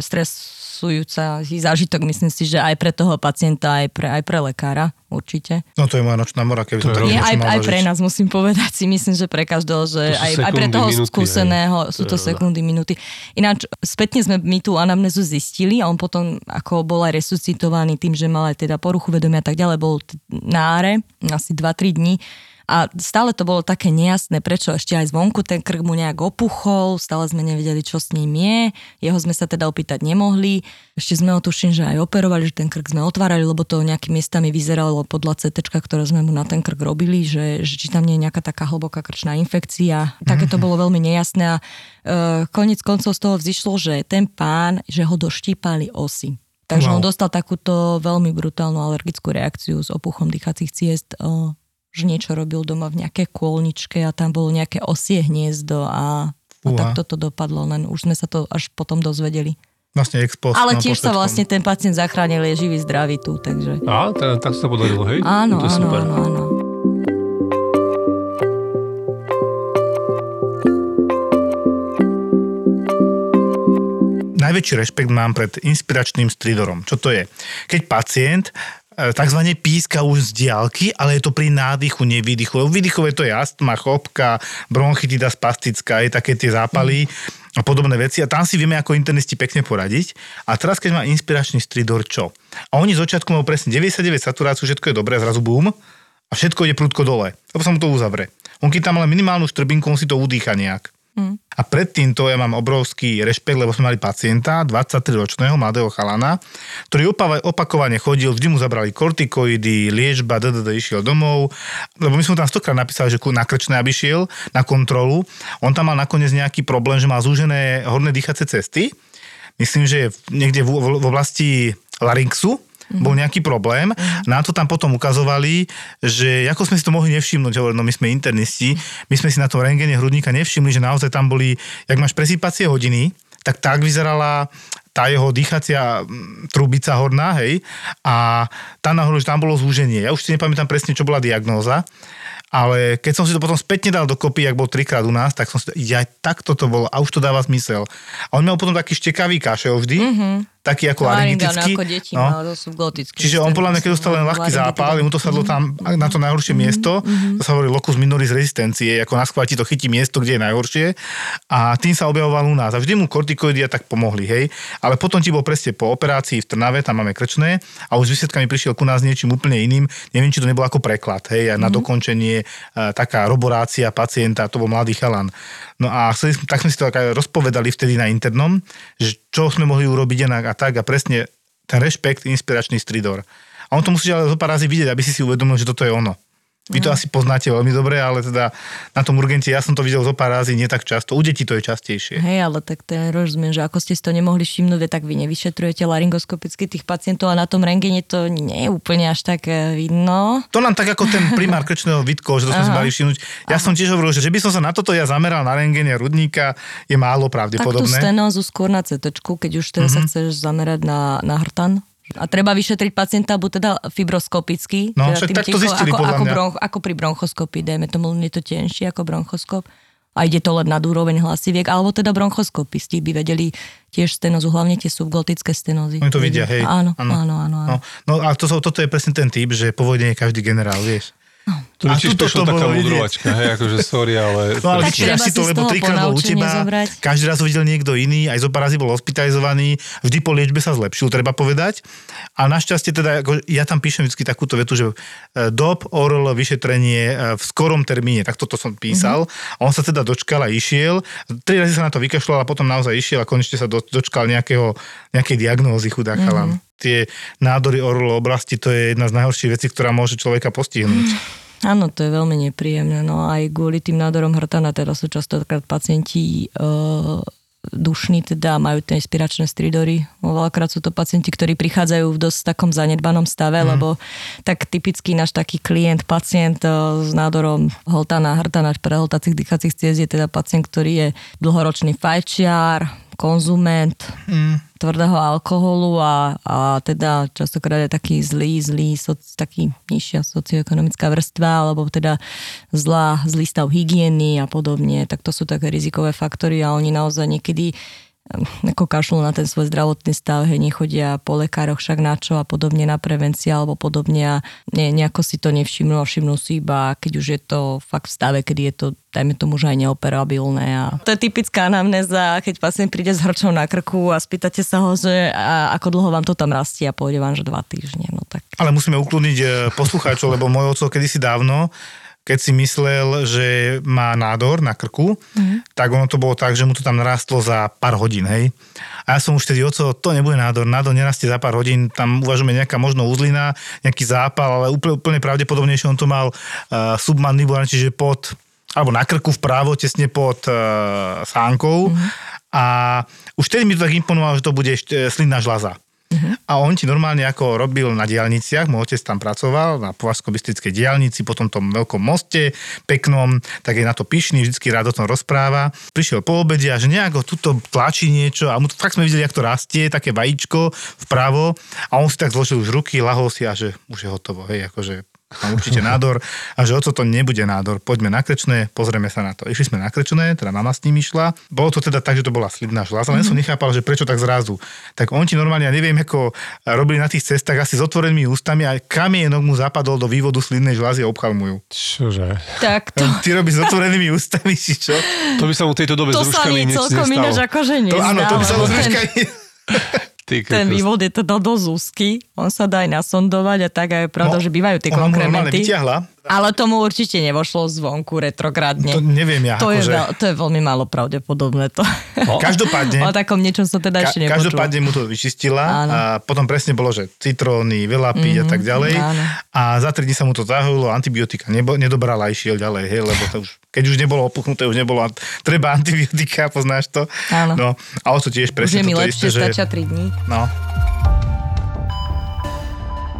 stresujúca zážitok, myslím si, že aj pre toho pacienta, aj pre, aj pre lekára, určite. No to je moja nočná mora, keby som To. Nie, niečo aj, aj pre nás musím povedať si, myslím, že pre každého, že To sú aj, aj pre sekundy, toho minúty, skúseného hej. sú To to sekundy, minúty. Ináč, spätne sme my tú anamnézu zistili a on potom, ako bol aj resuscitovaný tým, že mal aj teda poruchu vedomia a tak ďalej, bol t- na áre asi 2-3 dní a stále to bolo také nejasné, prečo ešte aj zvonku ten krk mu nejak opuchol, stále sme nevedeli, čo s ním je, jeho sme sa teda opýtať nemohli, ešte sme ho tuším, že aj operovali, že ten krk sme otvárali, lebo to nejakými miestami vyzeralo podľa CT, ktoré sme mu na ten krk robili, že, že či tam nie je nejaká taká hlboká krčná infekcia. Také to bolo veľmi nejasné a e, koniec koncov z toho vzýšlo, že ten pán, že ho doštípali osy. Takže Wow. on dostal takúto veľmi brutálnu alergickú reakciu s opuchom dýchacích ciest, že niečo robil doma v nejakej kôlničke a tam bolo nejaké osie hniezdo a, a tak toto dopadlo, len už sme sa to až potom dozvedeli. Vlastne ex post. Ale tiež sa vlastne ten pacient zachránil, je živý, zdravý tu, takže... A, teda, tak sa to podarilo, hej? Áno, to áno, super. áno, áno. Najväčší rešpekt mám pred inspiračným stridorom. Čo to je? Keď pacient takzvané píska už z diálky, ale je to pri nádychu, nevýdychu. Lebo výdychové to je astma, chopka, bronchitida spastická, je také tie zápaly a podobné veci. A tam si vieme ako internisti pekne poradiť. A teraz, keď má inspiračný stridor, čo? A oni začiatku majú presne 99 saturáciu, všetko je dobré, zrazu boom a všetko ide prudko dole. Lebo sa mu to uzavre. On keď tam ale minimálnu štrbinku, on si to udýcha nejak. A predtým to ja mám obrovský rešpekt, lebo sme mali pacienta, 23-ročného mladého chalana, ktorý opakovane chodil, vždy mu zabrali kortikoidy, liečba, DDD išiel domov, lebo my sme tam stokrát napísali, že na krčné, aby šiel na kontrolu. On tam mal nakoniec nejaký problém, že mal zúžené horné dýchacie cesty. Myslím, že niekde v, v, v oblasti larynxu, bol nejaký problém. Nám to tam potom ukazovali, že ako sme si to mohli nevšimnúť, hovorím, no my sme internisti, my sme si na tom rengene hrudníka nevšimli, že naozaj tam boli, jak máš presýpacie hodiny, tak tak vyzerala tá jeho dýchacia mm, trubica horná, hej, a tam nahoru, že tam bolo zúženie. Ja už si nepamätám presne, čo bola diagnóza, ale keď som si to potom spätne dal dokopy, jak bol trikrát u nás, tak som si to, ja takto to bolo a už to dáva zmysel. A on mal potom taký štekavý kašel vždy, mm-hmm. Taký ako laryngitický. Laryngálne ako deti, no. no. sú glotické. Čiže on podľa mňa, keď dostal len ľahký zápal, mu to sadlo tam na to najhoršie miesto, to sa hovorí locus minoris rezistencie, ako na schváti to chytí miesto, kde je najhoršie a tým sa objavoval u nás. A vždy mu kortikoidy a tak pomohli, hej. Ale potom ti bol presne po operácii v Trnave, tam máme krčné a už s výsledkami prišiel ku nás niečím úplne iným. Neviem, či to nebolo ako preklad, hej, a na dokončenie e, taká roborácia pacienta, to bol mladý chalan. No a chceli, tak sme si to tak rozpovedali vtedy na internom, že čo sme mohli urobiť inak a tak a presne ten rešpekt, inspiračný stridor. A on to musí ale zo pár razy vidieť, aby si si uvedomil, že toto je ono. Vy to asi poznáte veľmi dobre, ale teda na tom urgente ja som to videl zo pár razy, nie tak často. U detí to je častejšie. Hej, ale tak ten rozumiem, že ako ste si to nemohli všimnúť, tak vy nevyšetrujete laryngoskopicky tých pacientov a na tom rengene to nie je úplne až tak eh, vidno. To nám tak ako ten primár krčného vytkol, že to sme si Aha. mali všimnúť. Ja som tiež hovoril, že že by som sa na toto ja zameral na rengene rudníka, je málo Tak tú pravdepodobné. stenózu skôr na CT, keď už teda Mhm. sa chceš zamerať na, na hrtan. A treba vyšetriť pacienta buď teda fibroskopicky, No, teda však tak to zistili ako, ako, bronch, ako pri bronchoskopii, dajme tomu, je to tenšie ako bronchoskop a ide to len nad úroveň hlasiviek, alebo teda bronchoskopisti by vedeli tiež stenozu, hlavne tie subglotické stenózy. Oni to vidia, hej. Áno, áno, áno. áno. No, no a to, toto je presne ten typ, že po vojne je každý generál, vieš. To A tuto to taká bolo vidieť. mudrovačka, hej, akože sorry, ale... No ale Tak si to, lebo trikrát bol u teba, zobrať. každý raz ho videl niekto iný, aj zo pár razy bol hospitalizovaný, vždy po liečbe sa zlepšil, treba povedať. A našťastie teda, ako, ja tam píšem vždy takúto vetu, že e, dob, oral, vyšetrenie e, v skorom termíne, tak toto som písal. Mhm. A on sa teda dočkal a išiel. Tri razy sa na to vykašľal a potom naozaj išiel a konečne sa do, dočkal nejakého, nejakej diagnózy chudák Mhm. chalan. Tie nádory orlo oblasti, to je jedna z najhorších vecí, ktorá môže človeka postihnúť. Áno, to je veľmi nepríjemné. No aj kvôli tým nádorom hrtana teda sú častokrát pacienti e, dušní, teda majú tie inspiračné stridory. Veľakrát sú to pacienti, ktorí prichádzajú v dosť takom zanedbanom stave, mm. lebo tak typický náš taký klient, pacient e, s nádorom holtana, hrtana, prehltacích dýchacích ciest je teda pacient, ktorý je dlhoročný fajčiar, konzument, Mm. tvrdého alkoholu a, a teda častokrát je taký zlý, zlý, soc, taký nižšia socioekonomická vrstva, alebo teda zlá, zlý stav hygieny a podobne, tak to sú také rizikové faktory a oni naozaj niekedy ako kašľú na ten svoj zdravotný stav, hej, nechodia po lekároch však na čo a podobne na prevencia alebo podobne a ne, nejako si to nevšimnú a všimnú si iba, keď už je to fakt v stave, kedy je to dajme tomu, že aj neoperabilné. A to je typická anamnéza, keď pacient príde s hrčou na krku a spýtate sa ho, že a ako dlho vám to tam rastie a pôjde vám, že dva týždne. No tak Ale musíme ukludniť e, poslucháčov, lebo môj oco kedysi dávno, keď si myslel, že má nádor na krku, mm. tak ono to bolo tak, že mu to tam narastlo za pár hodín, hej. A ja som už vtedy, oco, to nebude nádor, nádor nerastie za pár hodín, tam uvažujeme nejaká možno uzlina, nejaký zápal, ale úplne, úplne pravdepodobnejšie on to mal uh, submandibulárne, čiže pod alebo na krku vpravo, tesne pod uh, sánkou. Mm-hmm. A už vtedy mi to tak imponovalo, že to bude ešte slínna žľaza. Uh-huh. A on ti normálne ako robil na diálniciach, môj otec tam pracoval, na považsko diálnici, potom tom veľkom moste peknom, tak je na to pyšný, vždycky rád o tom rozpráva. Prišiel po obede a že nejako tuto tlačí niečo a mu fakt sme videli, ako to rastie, také vajíčko vpravo a on si tak zložil už ruky, lahol si a že už je hotovo, hej, akože mám určite nádor a že oco to nebude nádor, poďme na krečné, pozrieme sa na to. Išli sme na krečné, teda mama s ním išla. Bolo to teda tak, že to bola slibná žľaza, len som nechápal, že prečo tak zrazu. Tak on ti normálne, ja neviem, ako robili na tých cestách asi s otvorenými ústami a kamienok mu zapadol do vývodu slidnej žľazy a obchal mu ju. Čože? tak to, Ty robíš s otvorenými ústami, či čo? To by sa mu v tejto dobe to s sa ruškami mi nič celkom nestalo. ináč akože To, nezdá. áno, to by sa mu ten, Ty ten vývod je teda dosť úzky, on sa dá aj nasondovať a tak aj je pravda, že bývajú tie ona mu normálne konkrémenty. vyťahla. Ale tomu určite nevošlo zvonku retrográdne. To neviem ja, to, je, akože- veľ, to je veľmi málo pravdepodobné. To. No. Každopádne, o takom niečom som teda ešte Ka- nepočula. každopádne mu to vyčistila Áno. a potom presne bolo, že citróny, veľa piť mm-hmm, a tak ďalej. áno. A za 3 dní sa mu to zahojilo, antibiotika nebo, nedobrala a išiel ďalej, hej, lebo to už, keď už nebolo opuchnuté, už nebolo, treba antibiotika, poznáš to? Áno. No, a o to tiež Už presne je mi lepšie, isté, že... stačia 3 dní. No,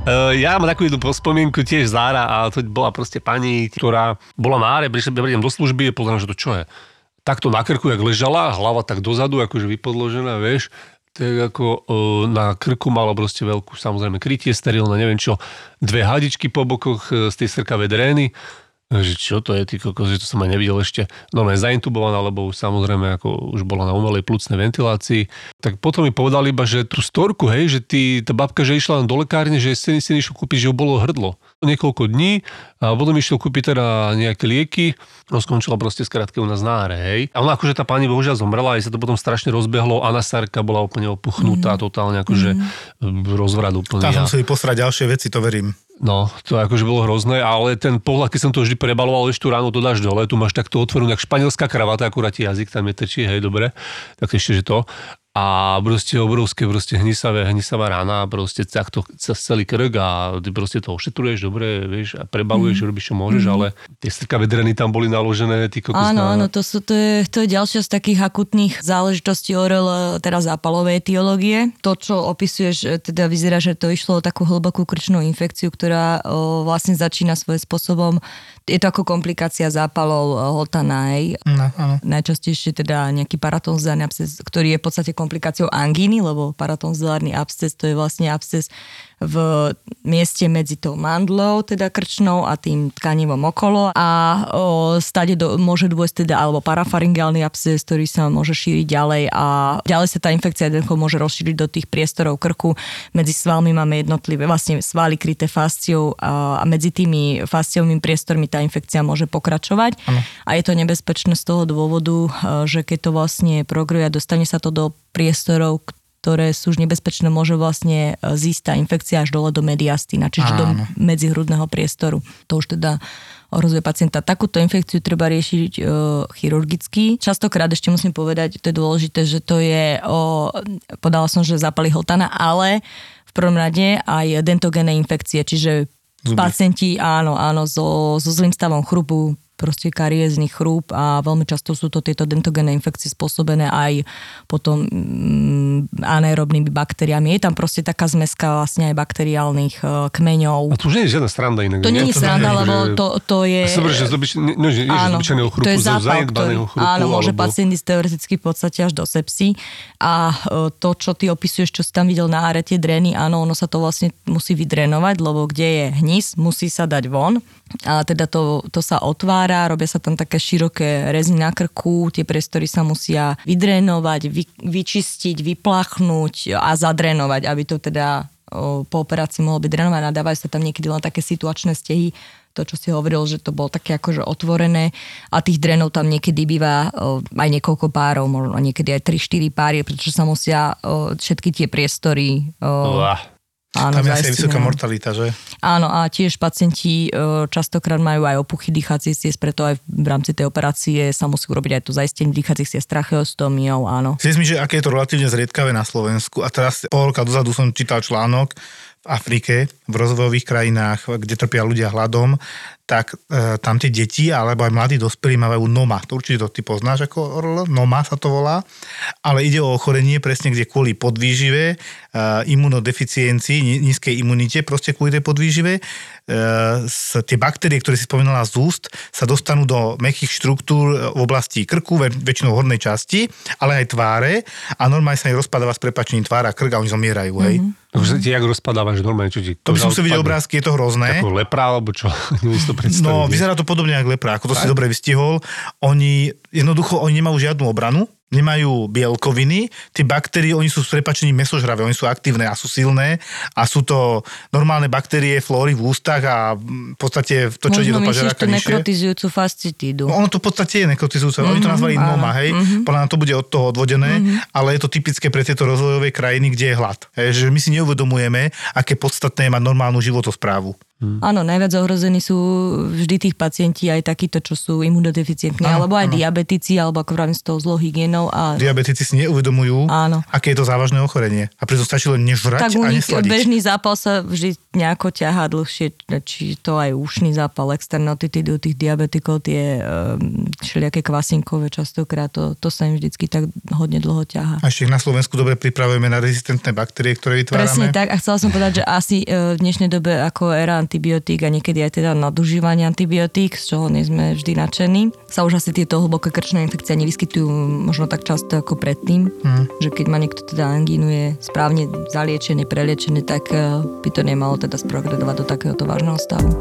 Uh, ja mám takú jednu spomienku tiež Zára a to bola proste pani, ktorá bola na áre, prišla, ja do služby a pozriem, že to čo je. Takto na krku, jak ležala, hlava tak dozadu, akože vypodložená, vieš, tak ako uh, na krku malo proste veľkú, samozrejme, krytie sterilné, neviem čo, dve hadičky po bokoch uh, z tej srkavej drény, že čo to je, ty kokos, že to som aj nevidel ešte. Normálne zaintubovaná, lebo už samozrejme ako už bola na umelej plúcnej ventilácii. Tak potom mi povedali iba, že tú storku, hej, že ty, tá babka, že išla len do lekárne, že si, si išiel kúpiť, že ju bolo hrdlo. Niekoľko dní a potom išiel kúpiť teda nejaké lieky, no skončila proste skrátke u nás na áre, hej. A ona akože tá pani bohužiaľ zomrela, aj sa to potom strašne rozbehlo, Anna Sarka bola úplne opuchnutá, mm. totálne akože mm. rozvrat úplne. tam som museli posrať ďalšie veci, to verím. No, to akože bolo hrozné, ale ten pohľad, keď som to vždy prebaloval, ešte tu ráno to dáš dole, tu máš takto otvorenú, jak španielská kravata, akurát ti jazyk tam je trčí, hej, dobre, tak ešte, že to. A proste obrovské, proste hnisavé, hnisavá rána, proste takto cez celý krk a ty proste to ošetruješ, dobre, vieš, a prebaluješ, mm. robíš, čo môžeš, ale tie strkavé dreny tam boli naložené, ty kokos Áno, na- áno, to, sú, to, je, to je ďalšia z takých akutných záležitostí orel, teda zápalovej etiológie. To, čo opisuješ, e, teda vyzerá, že to išlo o takú hlbokú krčnú infekciu, ktorá o, vlastne začína svojím spôsobom, je to ako komplikácia zápalov o, holtana, hej. No, áno. Najčastejšie teda nejaký paratonzilárny absces, ktorý je v podstate komplikáciou angíny, lebo paratonzilárny absces to je vlastne absces v mieste medzi tou mandlou, teda krčnou a tým tkanivom okolo a o, stade do, môže dôjsť teda alebo parafaringálny absces, ktorý sa môže šíriť ďalej a ďalej sa tá infekcia jednoducho môže rozšíriť do tých priestorov krku. Medzi svalmi máme jednotlivé vlastne svaly kryté fasciou a, a medzi tými fasciovými priestormi tá infekcia môže pokračovať. Ano. A je to nebezpečné z toho dôvodu, že keď to vlastne progruje a dostane sa to do priestorov, ktoré sú už nebezpečné, môže vlastne e, zísť tá infekcia až dole do mediastína, čiže Áno. do medzihrudného priestoru. To už teda ohrozuje pacienta. Takúto infekciu treba riešiť e, chirurgicky. Častokrát ešte musím povedať, to je dôležité, že to je, o, podala som, že zápaly hltana, ale v prvom rade aj dentogénne infekcie, čiže Zuby. pacienti, áno, áno, so, so zlým stavom chrupu, proste kariézny chrúp a veľmi často sú to tieto dentogénne infekcie spôsobené aj potom mm, anaerobnými baktériami. Je tam proste taká zmeska vlastne aj bakteriálnych uh, kmeňov. A tu už nie je žiadna sranda inak. To nie je sranda, lebo to, to je... Dobre, že z no, že, áno, z chrupu, to je zápal, ktorý, chrupu, áno, môže alebo... pacient ísť teoreticky v podstate až do sepsy a uh, to, čo ty opisuješ, čo si tam videl na áre, tie drény, áno, ono sa to vlastne musí vydrenovať, lebo kde je hnis, musí sa dať von a teda to, to sa otvára, robia sa tam také široké rezy na krku, tie priestory sa musia vydrénovať, vy, vyčistiť, vyplachnúť a zadrénovať, aby to teda po operácii mohlo byť drenované. Dávajú sa tam niekedy len také situačné stehy, to, čo si hovoril, že to bolo také akože otvorené. A tých drenov tam niekedy býva aj niekoľko párov, možno niekedy aj 3-4 páry, pretože sa musia všetky tie priestory o, Áno, Tam je asi vysoká mortalita, že? Áno, a tiež pacienti e, častokrát majú aj opuchy dýchacích ciest, preto aj v rámci tej operácie sa musí urobiť aj to zaistenie dýchacích ciest tracheostomiou, áno. Zjes mi, že aké je to relatívne zriedkavé na Slovensku. A teraz pol roka dozadu som čítal článok v Afrike, v rozvojových krajinách, kde trpia ľudia hladom, tak e, tam tie deti alebo aj mladí dospelí majú noma. To určite to ty poznáš ako orl, noma sa to volá. Ale ide o ochorenie presne, kde kvôli podvýžive, e, imunodeficiencii, nízkej imunite, proste kvôli tej podvýžive, e, s, tie baktérie, ktoré si spomínala z úst, sa dostanú do mekých štruktúr v oblasti krku, väčšinou hornej časti, ale aj tváre a normálne sa im rozpadáva s prepačením tvára krk a oni zomierajú. Hej. Mm-hmm. Takže sa ti jak rozpadávaš normálne, čo ti... To by som si videl obrázky, je to hrozné. Ako lepra, alebo čo? to predstaviť. No, vyzerá to podobne ako lepra, ako to si dobre vystihol. Oni, jednoducho, oni nemajú žiadnu obranu, nemajú bielkoviny, tie baktérie, oni sú s prepačením mesožravé, oni sú aktívne a sú silné a sú to normálne baktérie, flóry v ústach a v podstate to, čo Možno ide do pažeráka nižšie. nekrotizujúcu fascitídu. No, ono to v podstate je nekrotizujúce, mm-hmm, oni to mhm, nazvali noma, hej, mm-hmm. podľa to bude od toho odvodené, mm-hmm. ale je to typické pre tieto rozvojové krajiny, kde je hlad. Hej, že my si neuvedomujeme, aké podstatné je mať normálnu životosprávu. Hmm. Áno, najviac ohrození sú vždy tých pacienti aj takíto, čo sú imunodeficientní, áno, alebo aj áno. diabetici, alebo ako pravím s tou zlou hygienou. A... Diabetici si neuvedomujú, áno. aké je to závažné ochorenie. A preto stačí len nežrať tak a nesladiť. bežný zápal sa vždy nejako ťahá dlhšie, či to aj ušný zápal, externotitidy u tých diabetikov, tie um, všelijaké kvasinkové častokrát, to, to sa im vždycky tak hodne dlho ťahá. A ešte na Slovensku dobre pripravujeme na rezistentné baktérie, ktoré vytvárame. Presne tak a chcela som povedať, že asi e, v dnešnej dobe ako era antibiotík a niekedy aj teda nadužívanie antibiotík, z čoho nie sme vždy nadšení, sa už asi tieto hlboké krčné infekcie nevyskytujú možno tak často ako predtým, hmm. že keď má niekto teda angínu je správne zaliečený, preliečený, tak eh, by to nemalo teda sprogredovať do takéhoto vážneho stavu.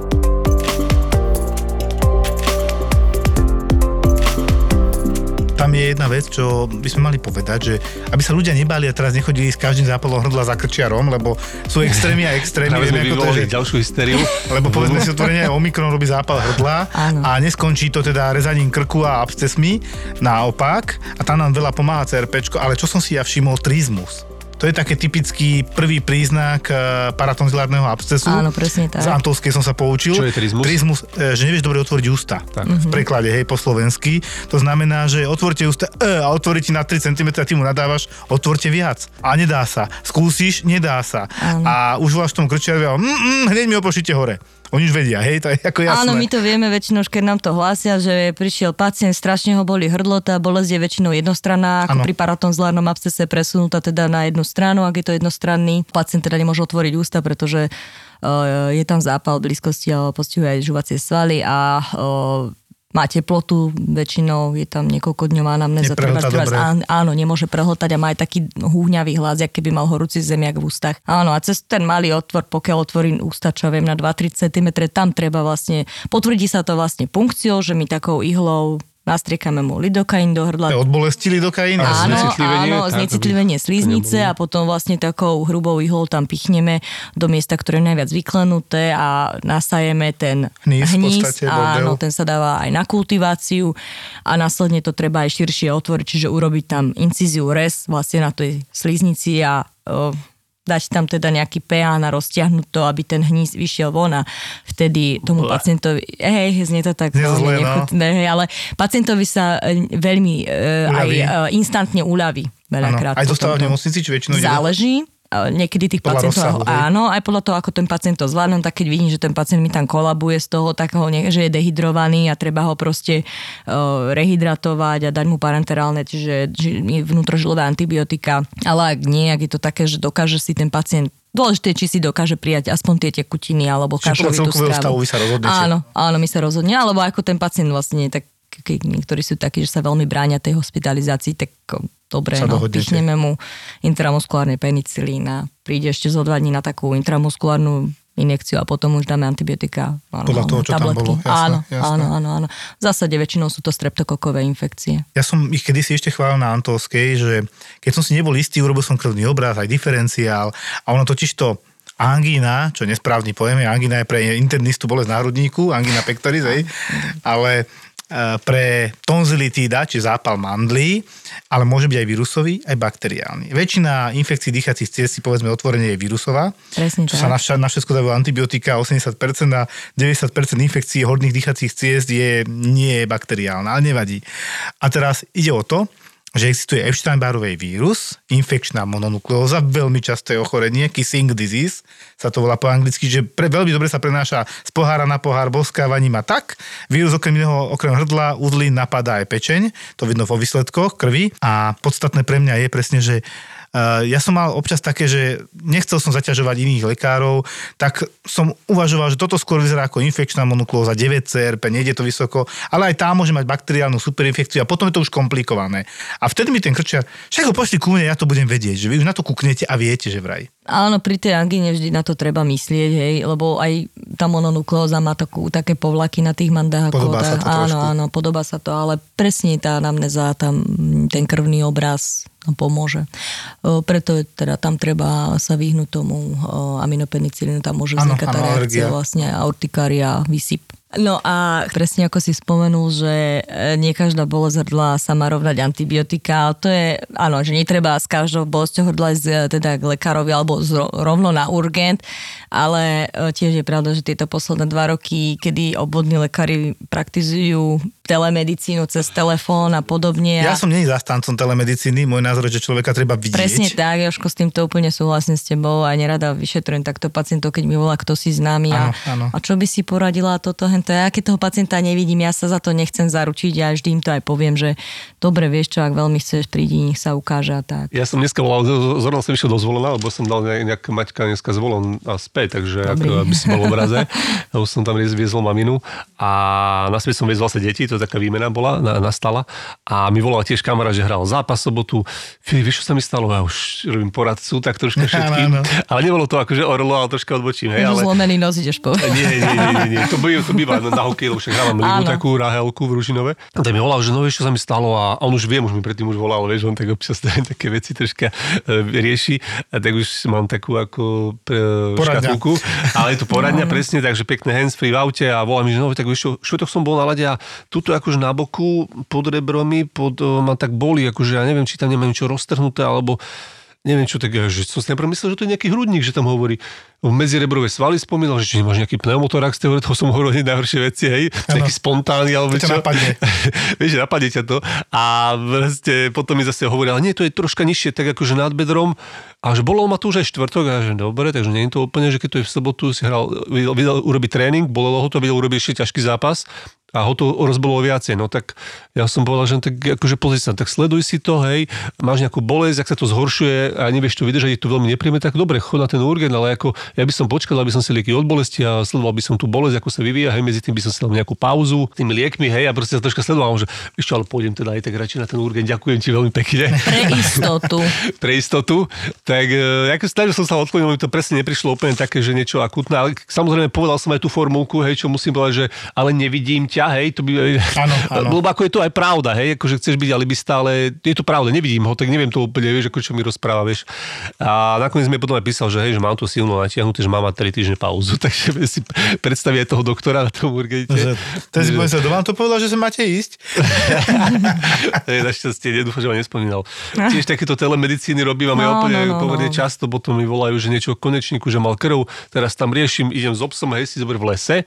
Tam je jedna vec, čo by sme mali povedať, že aby sa ľudia nebali a teraz nechodili s každým zápalom hrdla za krčiarom, lebo sú extrémy a extrémy. Práve sme to, že... ďalšiu hystériu. Lebo povedzme si otvorene, Omikron robí zápal hrdla Áno. a neskončí to teda rezaním krku a abscesmi, naopak. A tam nám veľa pomáha CRP, ale čo som si ja všimol, trizmus. To je také typický prvý príznak eh, paratonzilárneho abscesu. Áno, presne tak. Z Antolskej som sa poučil. Čo je trizmus? Trizmus, eh, že nevieš dobre otvoriť ústa. Tak. V preklade, hej, po slovensky. To znamená, že otvorte ústa e, a otvorí ti na 3 cm a ty mu nadávaš, otvorte viac. A nedá sa. Skúsiš, nedá sa. Áno. A už voláš v tom krčiarovi a mm, mm, hneď mi opošite hore. Oni už vedia, hej, to je ako jasné. Áno, my to vieme väčšinou, keď nám to hlásia, že prišiel pacient, strašne ho boli hrdlo, tá bolesť je väčšinou jednostranná, ako ano. pri paratonzlárnom abscese presunutá teda na jednu stranu, ak je to jednostranný. Pacient teda nemôže otvoriť ústa, pretože uh, je tam zápal v blízkosti alebo postihuje aj žuvacie svaly a uh, má teplotu, väčšinou je tam niekoľko dňov anamnéza. Treba- dobre. áno, nemôže prehltať a má aj taký húňavý hlas, jak keby mal horúci zemiak v ústach. Áno, a cez ten malý otvor, pokiaľ otvorí ústa, čo viem, na 2-3 cm, tam treba vlastne, potvrdí sa to vlastne funkciou, že my takou ihlou nastriekame mu lidokain do hrdla, To je od bolesti lidokain? Áno, áno, znecitlivenie sliznice a potom vlastne takou hrubou ihlou tam pichneme do miesta, ktoré je najviac vyklenuté a nasajeme ten Hníz v podstate, áno, ten sa dáva aj na kultiváciu a následne to treba aj širšie otvoriť, čiže urobiť tam incíziu res vlastne na tej sliznici a dať tam teda nejaký PA na roztiahnuť to, aby ten hníz vyšiel von a vtedy tomu Ble. pacientovi, hej, znie to tak zle, no. nechutné, hej, ale pacientovi sa e, veľmi e, aj e, instantne uľaví veľakrát. Aj zostáva v nemocnici, či väčšinou Záleží. A Niekedy tých Podľa pacientov, rozsahu, áno, aj podľa toho, ako ten pacient to zvládne, tak keď vidím, že ten pacient mi tam kolabuje z toho, tak ho, ne, že je dehydrovaný a treba ho proste uh, rehydratovať a dať mu parenterálne, čiže či- vnútrožilové antibiotika. Ale ak nie, ak je to také, že dokáže si ten pacient Dôležité, je, či si dokáže prijať aspoň tie tekutiny alebo Čiže kašovitú stravu. stavu vy sa rozhodnete. Áno, áno, my sa rozhodne, alebo ako ten pacient vlastne je tak niektorí sú takí, že sa veľmi bránia tej hospitalizácii, tak dobre, no, pichneme mu intramuskulárne penicilín a príde ešte zo dva dní na takú intramuskulárnu injekciu a potom už dáme antibiotika. Áno, Podľa toho, čo tam bolo, jasné, áno, jasné. áno, áno, áno. V zásade väčšinou sú to streptokokové infekcie. Ja som ich kedysi ešte chválil na Antolskej, že keď som si nebol istý, urobil som krvný obraz, aj diferenciál a ono totiž to angína, čo nesprávny pojem, je angína je pre internistu bolesť národníku, angína pectoris, hej, ale pre tonzilitída, či zápal mandlí, ale môže byť aj vírusový, aj bakteriálny. Väčšina infekcií dýchacích ciest, si povedzme otvorenie, je vírusová, Presne čo tak. sa na, vša- na všetko dávajú antibiotika, 80% a 90% infekcií horných dýchacích ciest je, nie je bakteriálna, ale nevadí. A teraz ide o to, že existuje Epstein-Barrovej vírus, infekčná mononukleóza, veľmi časté ochorenie, kissing disease, sa to volá po anglicky, že pre, veľmi dobre sa prenáša z pohára na pohár boskávaním a tak. Vírus okrem iného, okrem hrdla, udlí napadá aj pečeň, to vidno vo výsledkoch krvi a podstatné pre mňa je presne, že ja som mal občas také, že nechcel som zaťažovať iných lekárov, tak som uvažoval, že toto skôr vyzerá ako infekčná monoklóza 9 CRP, nejde to vysoko, ale aj tá môže mať bakteriálnu superinfekciu a potom je to už komplikované. A vtedy mi ten krčiar, však ho pošli ku mne, ja to budem vedieť, že vy už na to kúknete a viete, že vraj. Áno, pri tej angíne vždy na to treba myslieť, hej, lebo aj tá mononukleóza má takú, také povlaky na tých mandách. Podobá sa to áno, trošku. áno, podobá sa to, ale presne tá anamnéza, tam ten krvný obraz no, pomôže. Preto teda tam treba sa vyhnúť tomu aminopenicilínu, tam môže vznikať tá reakcia vlastne aurtikária, vysyp. No a presne ako si spomenul, že e, nie každá bolesť hrdla sa má rovnať antibiotika, to je, áno, že netreba s každou bolesťou hrdla ísť e, teda k lekárovi alebo rovno na urgent, ale e, tiež je pravda, že tieto posledné dva roky, kedy obvodní lekári praktizujú telemedicínu cez telefón a podobne. Ja a som není zastancom telemedicíny, môj názor je, že človeka treba vidieť. Presne tak, Joško, s týmto úplne súhlasím s tebou a nerada vyšetrujem takto pacientov, keď mi volá, kto si známy a, Áno, áno. a čo by si poradila toto, hento. Ja keď toho pacienta nevidím, ja sa za to nechcem zaručiť a vždy im to aj poviem, že dobre, vieš čo, ak veľmi chceš, prídi, nech sa ukáže a tak. Ja som dneska volal, zrovna som išiel do zvolená, lebo som dal nejak, nejak Maťka dneska zvolen a späť, takže Dobrý. ako, aby si bol v obraze. Už som tam viez- viezol maminu a naspäť som viezol vlastne deti, to taká výmena bola, na, nastala a mi volal tiež kamarát, že hral zápas sobotu. Filip, vieš, čo sa mi stalo? Ja už robím poradcu, tak troška všetkým. Áno, áno. Ale nebolo to akože orlo, ale troška odbočím. Hej, ale... zlomený nos ideš povedať. Nie, nie, nie, nie, nie. To, býva, to býva na hokej, lebo však hrávam ligu takú Rahelku v Ružinove. A tak mi volal, že no vieš, čo sa mi stalo a on už vie, už mi predtým už volal, vieš, on tak občas také veci troška e, rieši, a tak už mám takú ako e, škatulku, ale je to poradňa presne, takže pekné handsfree v aute a volá mi, že no tak vieš čo, švetok som bol na lade a tuto akože na boku pod rebromi, pod, e, ma tak boli, akože ja neviem, či tam nemám niečo roztrhnuté, alebo neviem čo, tak že som si najprv myslel, že to je nejaký hrudník, že tam hovorí v medzirebrové svaly spomínal, že či nemáš nejaký pneumotorax, to som hovoril hneď najhoršie veci, hej, nejaký spontánny, alebo To čo. napadne. Vieš, napadne ťa to. A vlastne potom mi zase hovoril, nie, to je troška nižšie, tak akože nad bedrom. A že bolo ma tu už aj štvrtok, a že dobre, takže nie je to úplne, že keď to je v sobotu, si hral, videl, videl urobiť tréning, bolelo ho to, videl urobiť ešte ťažký zápas. A ho to rozbolo viacej. No tak ja som povedal, že tak akože pozri sa, tak sleduj si to, hej, máš nejakú bolesť, ak sa to zhoršuje a nevieš to vydržať, je to veľmi nepríjemné, tak dobre, chod na ten urgen, ale ako ja by som počkal, aby som si lieky od bolesti a sledoval by som tú bolesť, ako sa vyvíja, hej, medzi tým by som si dal nejakú pauzu tými liekmi, hej, a proste sa troška sledoval, že ešte ale pôjdem teda aj tak radšej na ten urgen, ďakujem ti veľmi pekne. Pre istotu. Pre istotu. Tak e, ako snažil som sa odkloniť, to presne neprišlo úplne také, že niečo akutné, ale samozrejme povedal som aj tú formulku, hej, čo musím povedať, že ale nevidím ťa, hej, to by... Áno, áno. Lebo ako je to aj pravda, hej, akože chceš byť alibista, ale je to pravda, nevidím ho, tak neviem to úplne, vieš, ako čo mi rozpráva, vieš. A nakoniec mi potom aj písal, že hej, že mám to silno natiahnuté, že mám mať 3 týždne pauzu, takže si predstaví aj toho doktora na tom urgente. Ten si poviem sa, vám to povedal, že sa máte ísť? Hej, Našťastie, nedúfam, že ma nespomínal. Tiež takéto telemedicíny robím a ja No, úplne no, no, no. často potom mi volajú, že niečo v konečníku, že mal krv, teraz tam riešim, idem s obsom, hej, si zober v lese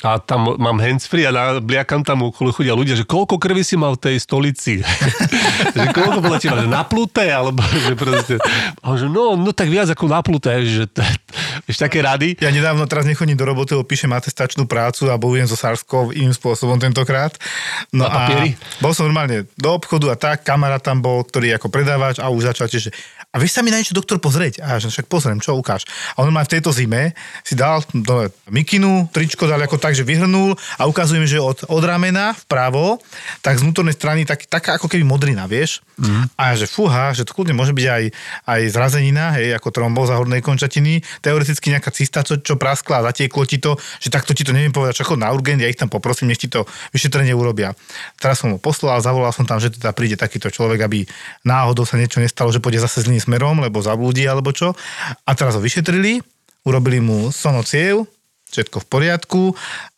a tam mám handsfree a na, bliakam tam okolo chodia ľudia, že koľko krvi si mal v tej stolici? že koľko bolo teba, že napluté, alebo že proste, a že no, no tak viac ako napluté, že vieš, také rady. Ja nedávno teraz nechodím do roboty, lebo píšem atestačnú prácu a bojujem so Sarskov iným spôsobom tentokrát. No Na papieri? A bol som normálne do obchodu a tak, kamarát tam bol, ktorý ako predávač a už začal tiež, že a vieš sa mi na niečo doktor pozrieť? A ja, že však pozriem, čo ukáž. A on ma v tejto zime si dal do mikinu, tričko dal ako tak, že vyhrnul a ukazuje mi, že od, od ramena vpravo, tak z vnútornej strany tak, taká ako keby modrina, vieš? Mm. A ja, že fúha, že to kľudne môže byť aj, aj zrazenina, hej, ako tromboza hornej končatiny, teoreticky nejaká cista, čo, čo praskla a zatieklo ti to, že takto ti to neviem povedať, čo chod na urgent, ja ich tam poprosím, nech ti to vyšetrenie urobia. Teraz som ho poslal, zavolal som tam, že teda príde takýto človek, aby náhodou sa niečo nestalo, že pôjde zase zlým smerom, lebo zablúdi alebo čo. A teraz ho vyšetrili, urobili mu sonociev, všetko v poriadku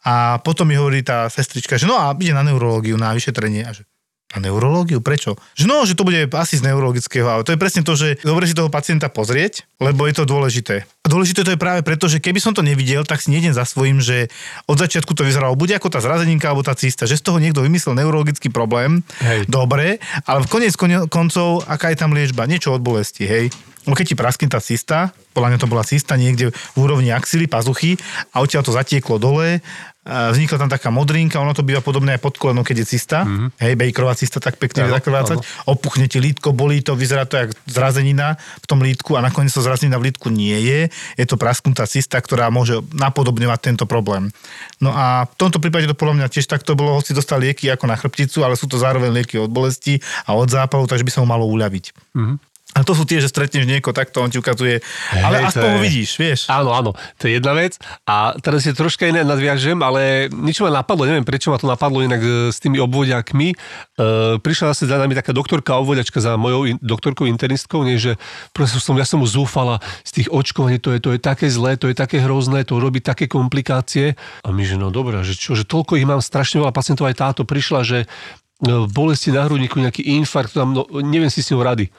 a potom mi hovorí tá sestrička, že no a ide na neurológiu, na vyšetrenie a že na neurológiu? Prečo? Že no, že to bude asi z neurologického, ale to je presne to, že dobre si toho pacienta pozrieť, lebo je to dôležité. A dôležité to je práve preto, že keby som to nevidel, tak si nejdem za svojím, že od začiatku to vyzeralo buď ako tá zrazeninka alebo tá cista, že z toho niekto vymyslel neurologický problém. Hej. Dobre, ale v koniec koncov, aká je tam liečba? Niečo od bolesti, hej. No keď ti praskne tá cista, podľa mňa to bola cista niekde v úrovni axily, pazuchy a odtiaľ to zatieklo dole, a vznikla tam taká modrinka, ono to býva podobné aj pod kolenom, keď je cista, mm-hmm. hej, bejkrová cista tak pekne Áno, zakrvácať, opuchne ti lítko, bolí to, vyzerá to jak zrazenina v tom lítku a nakoniec to zrazenina v lítku nie je, je to prasknutá cista, ktorá môže napodobňovať tento problém. No a v tomto prípade to podľa mňa tiež takto bolo, hoci dostal lieky ako na chrbticu, ale sú to zároveň lieky od bolesti a od zápalu, takže by sa mu malo uľaviť. Mm-hmm. A to sú tie, že stretneš niekoho takto, on ti ukazuje, ale Hej, to aspoň ho vidíš, vieš. Áno, áno, to je jedna vec. A teraz je troška iné nadviažem, ale niečo ma napadlo, neviem prečo ma to napadlo inak e, s tými obvodiakmi. E, prišla zase za nami taká doktorka obvodiačka za mojou in, doktorkou internistkou, nie, že proste som, ja som mu zúfala z tých očkovaní, to je, to je také zlé, to je také hrozné, to robí také komplikácie. A my, že no dobré, že čo, že toľko ich mám strašne veľa pacientov, aj táto prišla, že e, bolesti na hrudníku nejaký infarkt, tam, no, neviem si s ňou rady.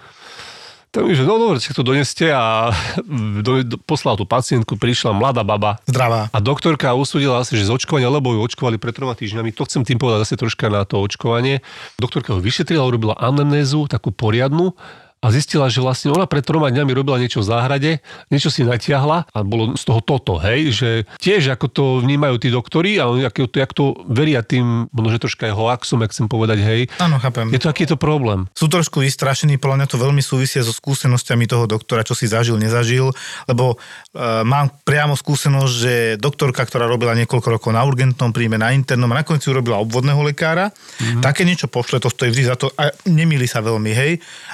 Tak mi, že no dobre, to doneste a do, do, poslal tú pacientku, prišla mladá baba Zdravá. a doktorka usúdila asi, že z očkovania, lebo ju očkovali pred troma týždňami, to chcem tým povedať zase troška na to očkovanie. Doktorka ho vyšetrila, urobila anamnézu, takú poriadnu a zistila, že vlastne ona pred troma dňami robila niečo v záhrade, niečo si natiahla a bolo z toho toto, hej, že tiež ako to vnímajú tí doktori a ako to, jak to veria tým, možno že troška aj hoaxom, jak chcem povedať, hej, Áno, chápem. je to akýto problém. sú trošku vystrašení, podľa mňa to veľmi súvisia so skúsenosťami toho doktora, čo si zažil, nezažil, lebo e, mám priamo skúsenosť, že doktorka, ktorá robila niekoľko rokov na urgentnom príjme, na internom a nakoniec ju robila obvodného lekára, mm-hmm. také niečo pošle, to stojí vždy za to a nemýli sa veľmi, hej.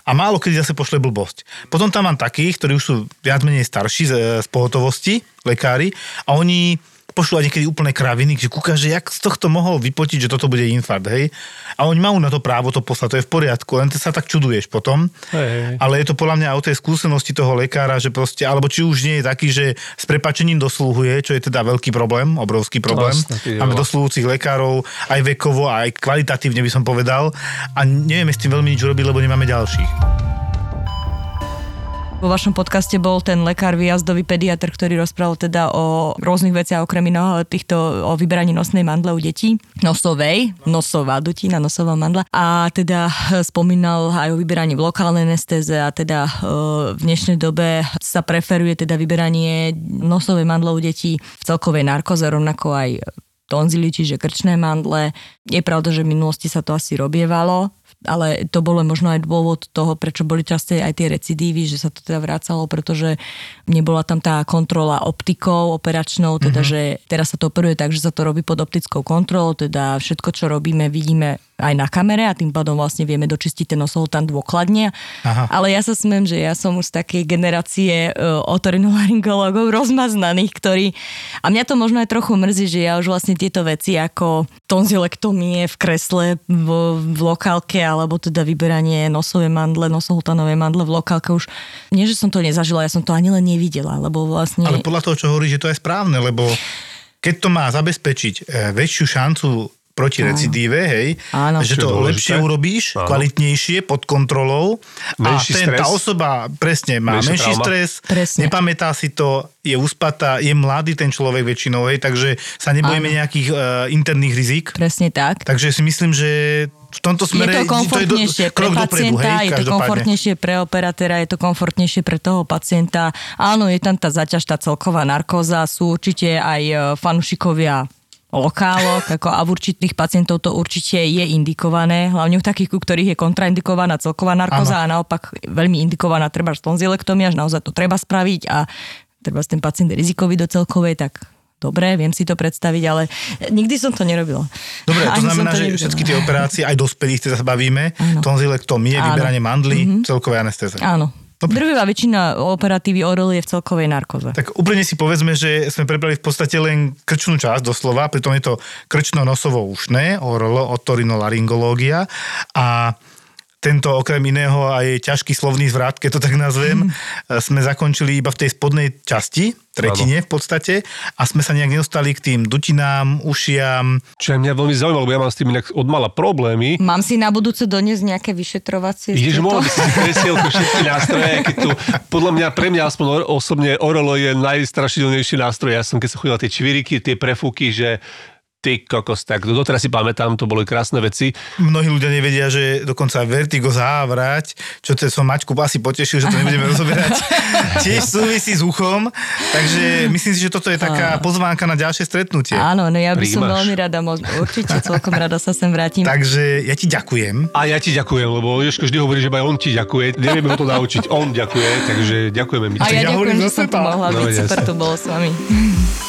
A málo kedy zase pošle blbosť. Potom tam mám takých, ktorí už sú viac menej starší z, z pohotovosti, lekári, a oni pošlú niekedy úplne kraviny, že kúka, že jak z tohto mohol vypotiť, že toto bude infarkt, hej. A oni majú na to právo to poslať, to je v poriadku, len ty sa tak čuduješ potom. Hej, hej. Ale je to podľa mňa o tej skúsenosti toho lekára, že proste, alebo či už nie je taký, že s prepačením dosluhuje, čo je teda veľký problém, obrovský problém. Ty Máme dosluhujúcich lekárov, aj vekovo, aj kvalitatívne by som povedal. A nevieme s tým veľmi nič robiť, lebo nemáme ďalších. Vo vašom podcaste bol ten lekár, výjazdový pediatr, ktorý rozprával teda o rôznych veciach, okrem iného týchto, o vyberaní nosnej mandle u detí. Nosovej, nosová dutina, nosová mandla. A teda spomínal aj o vyberaní v lokálnej anestéze a teda eh, v dnešnej dobe sa preferuje teda vyberanie nosovej mandle u detí v celkovej narkoze, rovnako aj tonzily, čiže krčné mandle. Je pravda, že v minulosti sa to asi robievalo, ale to bolo možno aj dôvod toho, prečo boli časté aj tie recidívy, že sa to teda vrácalo, pretože nebola tam tá kontrola optikou operačnou, teda mm-hmm. že teraz sa to operuje tak, že sa to robí pod optickou kontrolou, teda všetko, čo robíme, vidíme aj na kamere a tým pádom vlastne vieme dočistiť ten tam dôkladne. Aha. Ale ja sa smiem, že ja som už z takej generácie uh, otorinolaryngologov rozmaznaných, ktorí... A mňa to možno aj trochu mrzí, že ja už vlastne tieto veci ako tonzilektomie v kresle v, v lokálke alebo teda vyberanie nosové mandle, nosohltanové mandle v lokálke už... Nie, že som to nezažila, ja som to ani len nevidela, lebo vlastne... Ale podľa toho, čo hovorí, že to je správne, lebo keď to má zabezpečiť e, väčšiu šancu proti recidíve, hej, Áno. že to lepšie urobíš, Áno. kvalitnejšie, pod kontrolou menší a ten, stres. tá osoba presne má menší, menší stres, presne. nepamätá si to, je uspatá, je mladý ten človek väčšinou, hej, takže sa nebojíme Áno. nejakých uh, interných rizik. Presne tak. Takže si myslím, že v tomto smere je to komfortnejšie to je do, pre pacienta, dopredu, hej, je to komfortnejšie pre operatéra, je to komfortnejšie pre toho pacienta. Áno, je tam tá zaťaž, tá celková narkóza, sú určite aj e, fanušikovia lokálok, ako a v určitých pacientov to určite je indikované, hlavne u takých, u ktorých je kontraindikovaná celková narkoza ano. a naopak veľmi indikovaná treba tonzilektomia, že naozaj to treba spraviť a treba ten pacient rizikový do celkovej, tak dobre, viem si to predstaviť, ale nikdy som to nerobila. Dobre, to Ani znamená, to že všetky tie operácie, aj dospelých, teda sa bavíme, tonzilektomie, vyberanie mandly, mm-hmm. celkové anestéze. Áno, Drvivá väčšina operatívy ORL je v celkovej narkoze. Tak úplne si povedzme, že sme prebrali v podstate len krčnú časť doslova, pritom je to krčno-nosovo-ušné, ORL, otorinolaryngológia a tento okrem iného aj ťažký slovný zvrat, keď to tak nazvem, mm. sme zakončili iba v tej spodnej časti, tretine v podstate a sme sa nejak nedostali k tým dutinám, ušiam. Čo mňa veľmi zaujímalo, lebo ja mám s tým od mala problémy. Mám si na budúce doniesť nejaké vyšetrovacie? Ideš, mohol by si si presielku všetky nástroje, keď tu, podľa mňa, pre mňa aspoň osobne Orolo je najstrašidelnejší nástroj. Ja som keď sa chodil tie čviriky, tie prefúky, že Ty kokos, tak doteraz si pamätám, to boli krásne veci. Mnohí ľudia nevedia, že dokonca vertigo závrať, čo to som Maťku asi potešil, že to nebudeme rozoberať, tiež súvisí s uchom, takže myslím si, že toto je taká pozvánka na ďalšie stretnutie. Áno, no ja by Príjmaš. som veľmi rada, určite celkom rada sa sem vrátim. Takže ja ti ďakujem. A ja ti ďakujem, lebo Jožko vždy hovorí, že aj on ti ďakuje, nevieme ho to naučiť, on ďakuje, takže ďakujeme mi. A ja, ja ďakujem, že som tu mohla byť, no, super tu bolo s vami.